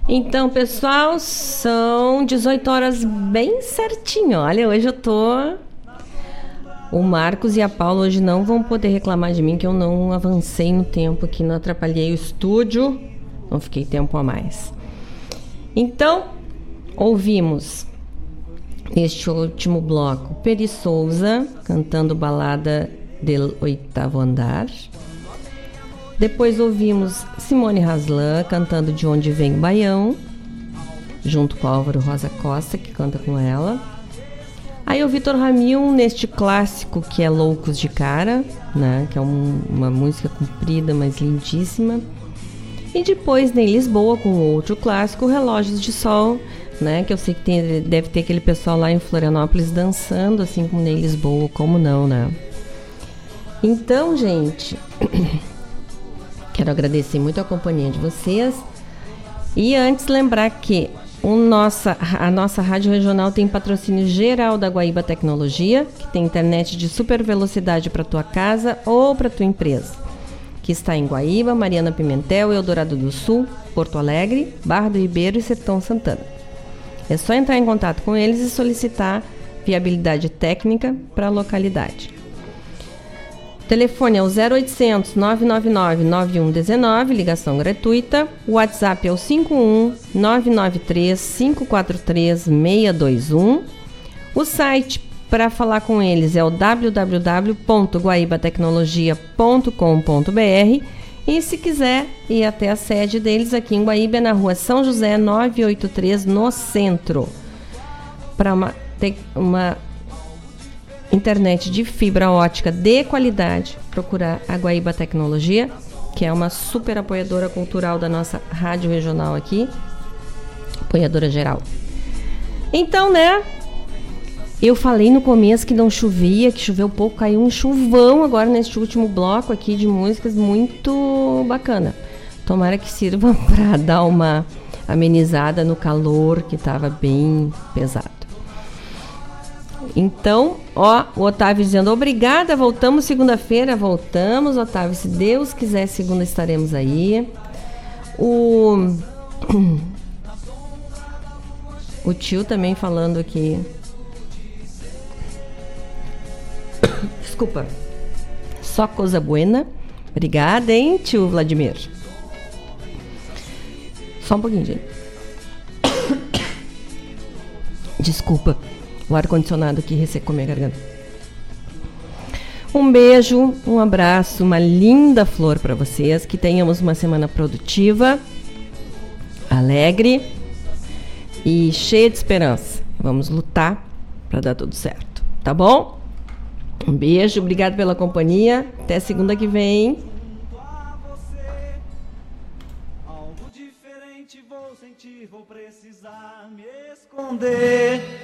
Então, pessoal, são 18 horas bem certinho. Olha, hoje eu tô. O Marcos e a Paula hoje não vão poder reclamar de mim que eu não avancei no tempo aqui, não atrapalhei o estúdio, não fiquei tempo a mais. Então, ouvimos neste último bloco Peri Souza cantando balada del oitavo andar. Depois ouvimos Simone Haslan cantando De Onde Vem o Baião, junto com Álvaro Rosa Costa, que canta com ela. Aí o Vitor Ramil neste clássico que é Loucos de Cara, né? Que é um- uma música comprida, mas lindíssima. E depois em Lisboa com outro clássico, Relógios de Sol, né? Que eu sei que tem- deve ter aquele pessoal lá em Florianópolis dançando assim como em Lisboa, como não, né? Então, gente, <clears throat> quero agradecer muito a companhia de vocês. E antes lembrar que o nossa, a nossa rádio regional tem patrocínio geral da Guaíba Tecnologia, que tem internet de super velocidade para tua casa ou para tua empresa. Que está em Guaíba, Mariana Pimentel, Eldorado do Sul, Porto Alegre, Barra do Ribeiro e Sertão Santana. É só entrar em contato com eles e solicitar viabilidade técnica para a localidade. Telefone é o 0800 999 9119, ligação gratuita. O WhatsApp é o 51 993 543 621. O site para falar com eles é o www.guaibatecnologia.com.br e se quiser ir até a sede deles aqui em Guaíba, é na rua São José 983, no centro. Para uma, uma internet de fibra ótica de qualidade, procurar a Guaíba Tecnologia, que é uma super apoiadora cultural da nossa rádio regional aqui, apoiadora geral. Então, né? Eu falei no começo que não chovia, que choveu pouco, caiu um chuvão agora neste último bloco aqui de músicas muito bacana. Tomara que sirva <laughs> para dar uma amenizada no calor que estava bem pesado. Então, ó, o Otávio dizendo obrigada, voltamos segunda-feira, voltamos, Otávio, se Deus quiser, segunda estaremos aí. O <clears throat> o tio também falando aqui. <coughs> Desculpa. Só coisa buena. Obrigada, hein, tio Vladimir. Só um pouquinho, gente. <coughs> Desculpa. O ar-condicionado aqui ressecou minha garganta. Um beijo, um abraço, uma linda flor para vocês. Que tenhamos uma semana produtiva, alegre e cheia de esperança. Vamos lutar para dar tudo certo, tá bom? Um beijo, obrigado pela companhia. Até segunda que vem. esconder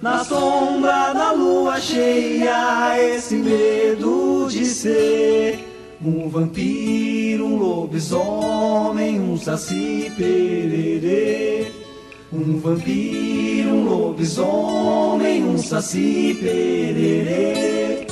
na sombra da lua cheia esse medo de ser um vampiro, um lobisomem, um saci pererê. Um vampiro, um lobisomem, um saci pererê.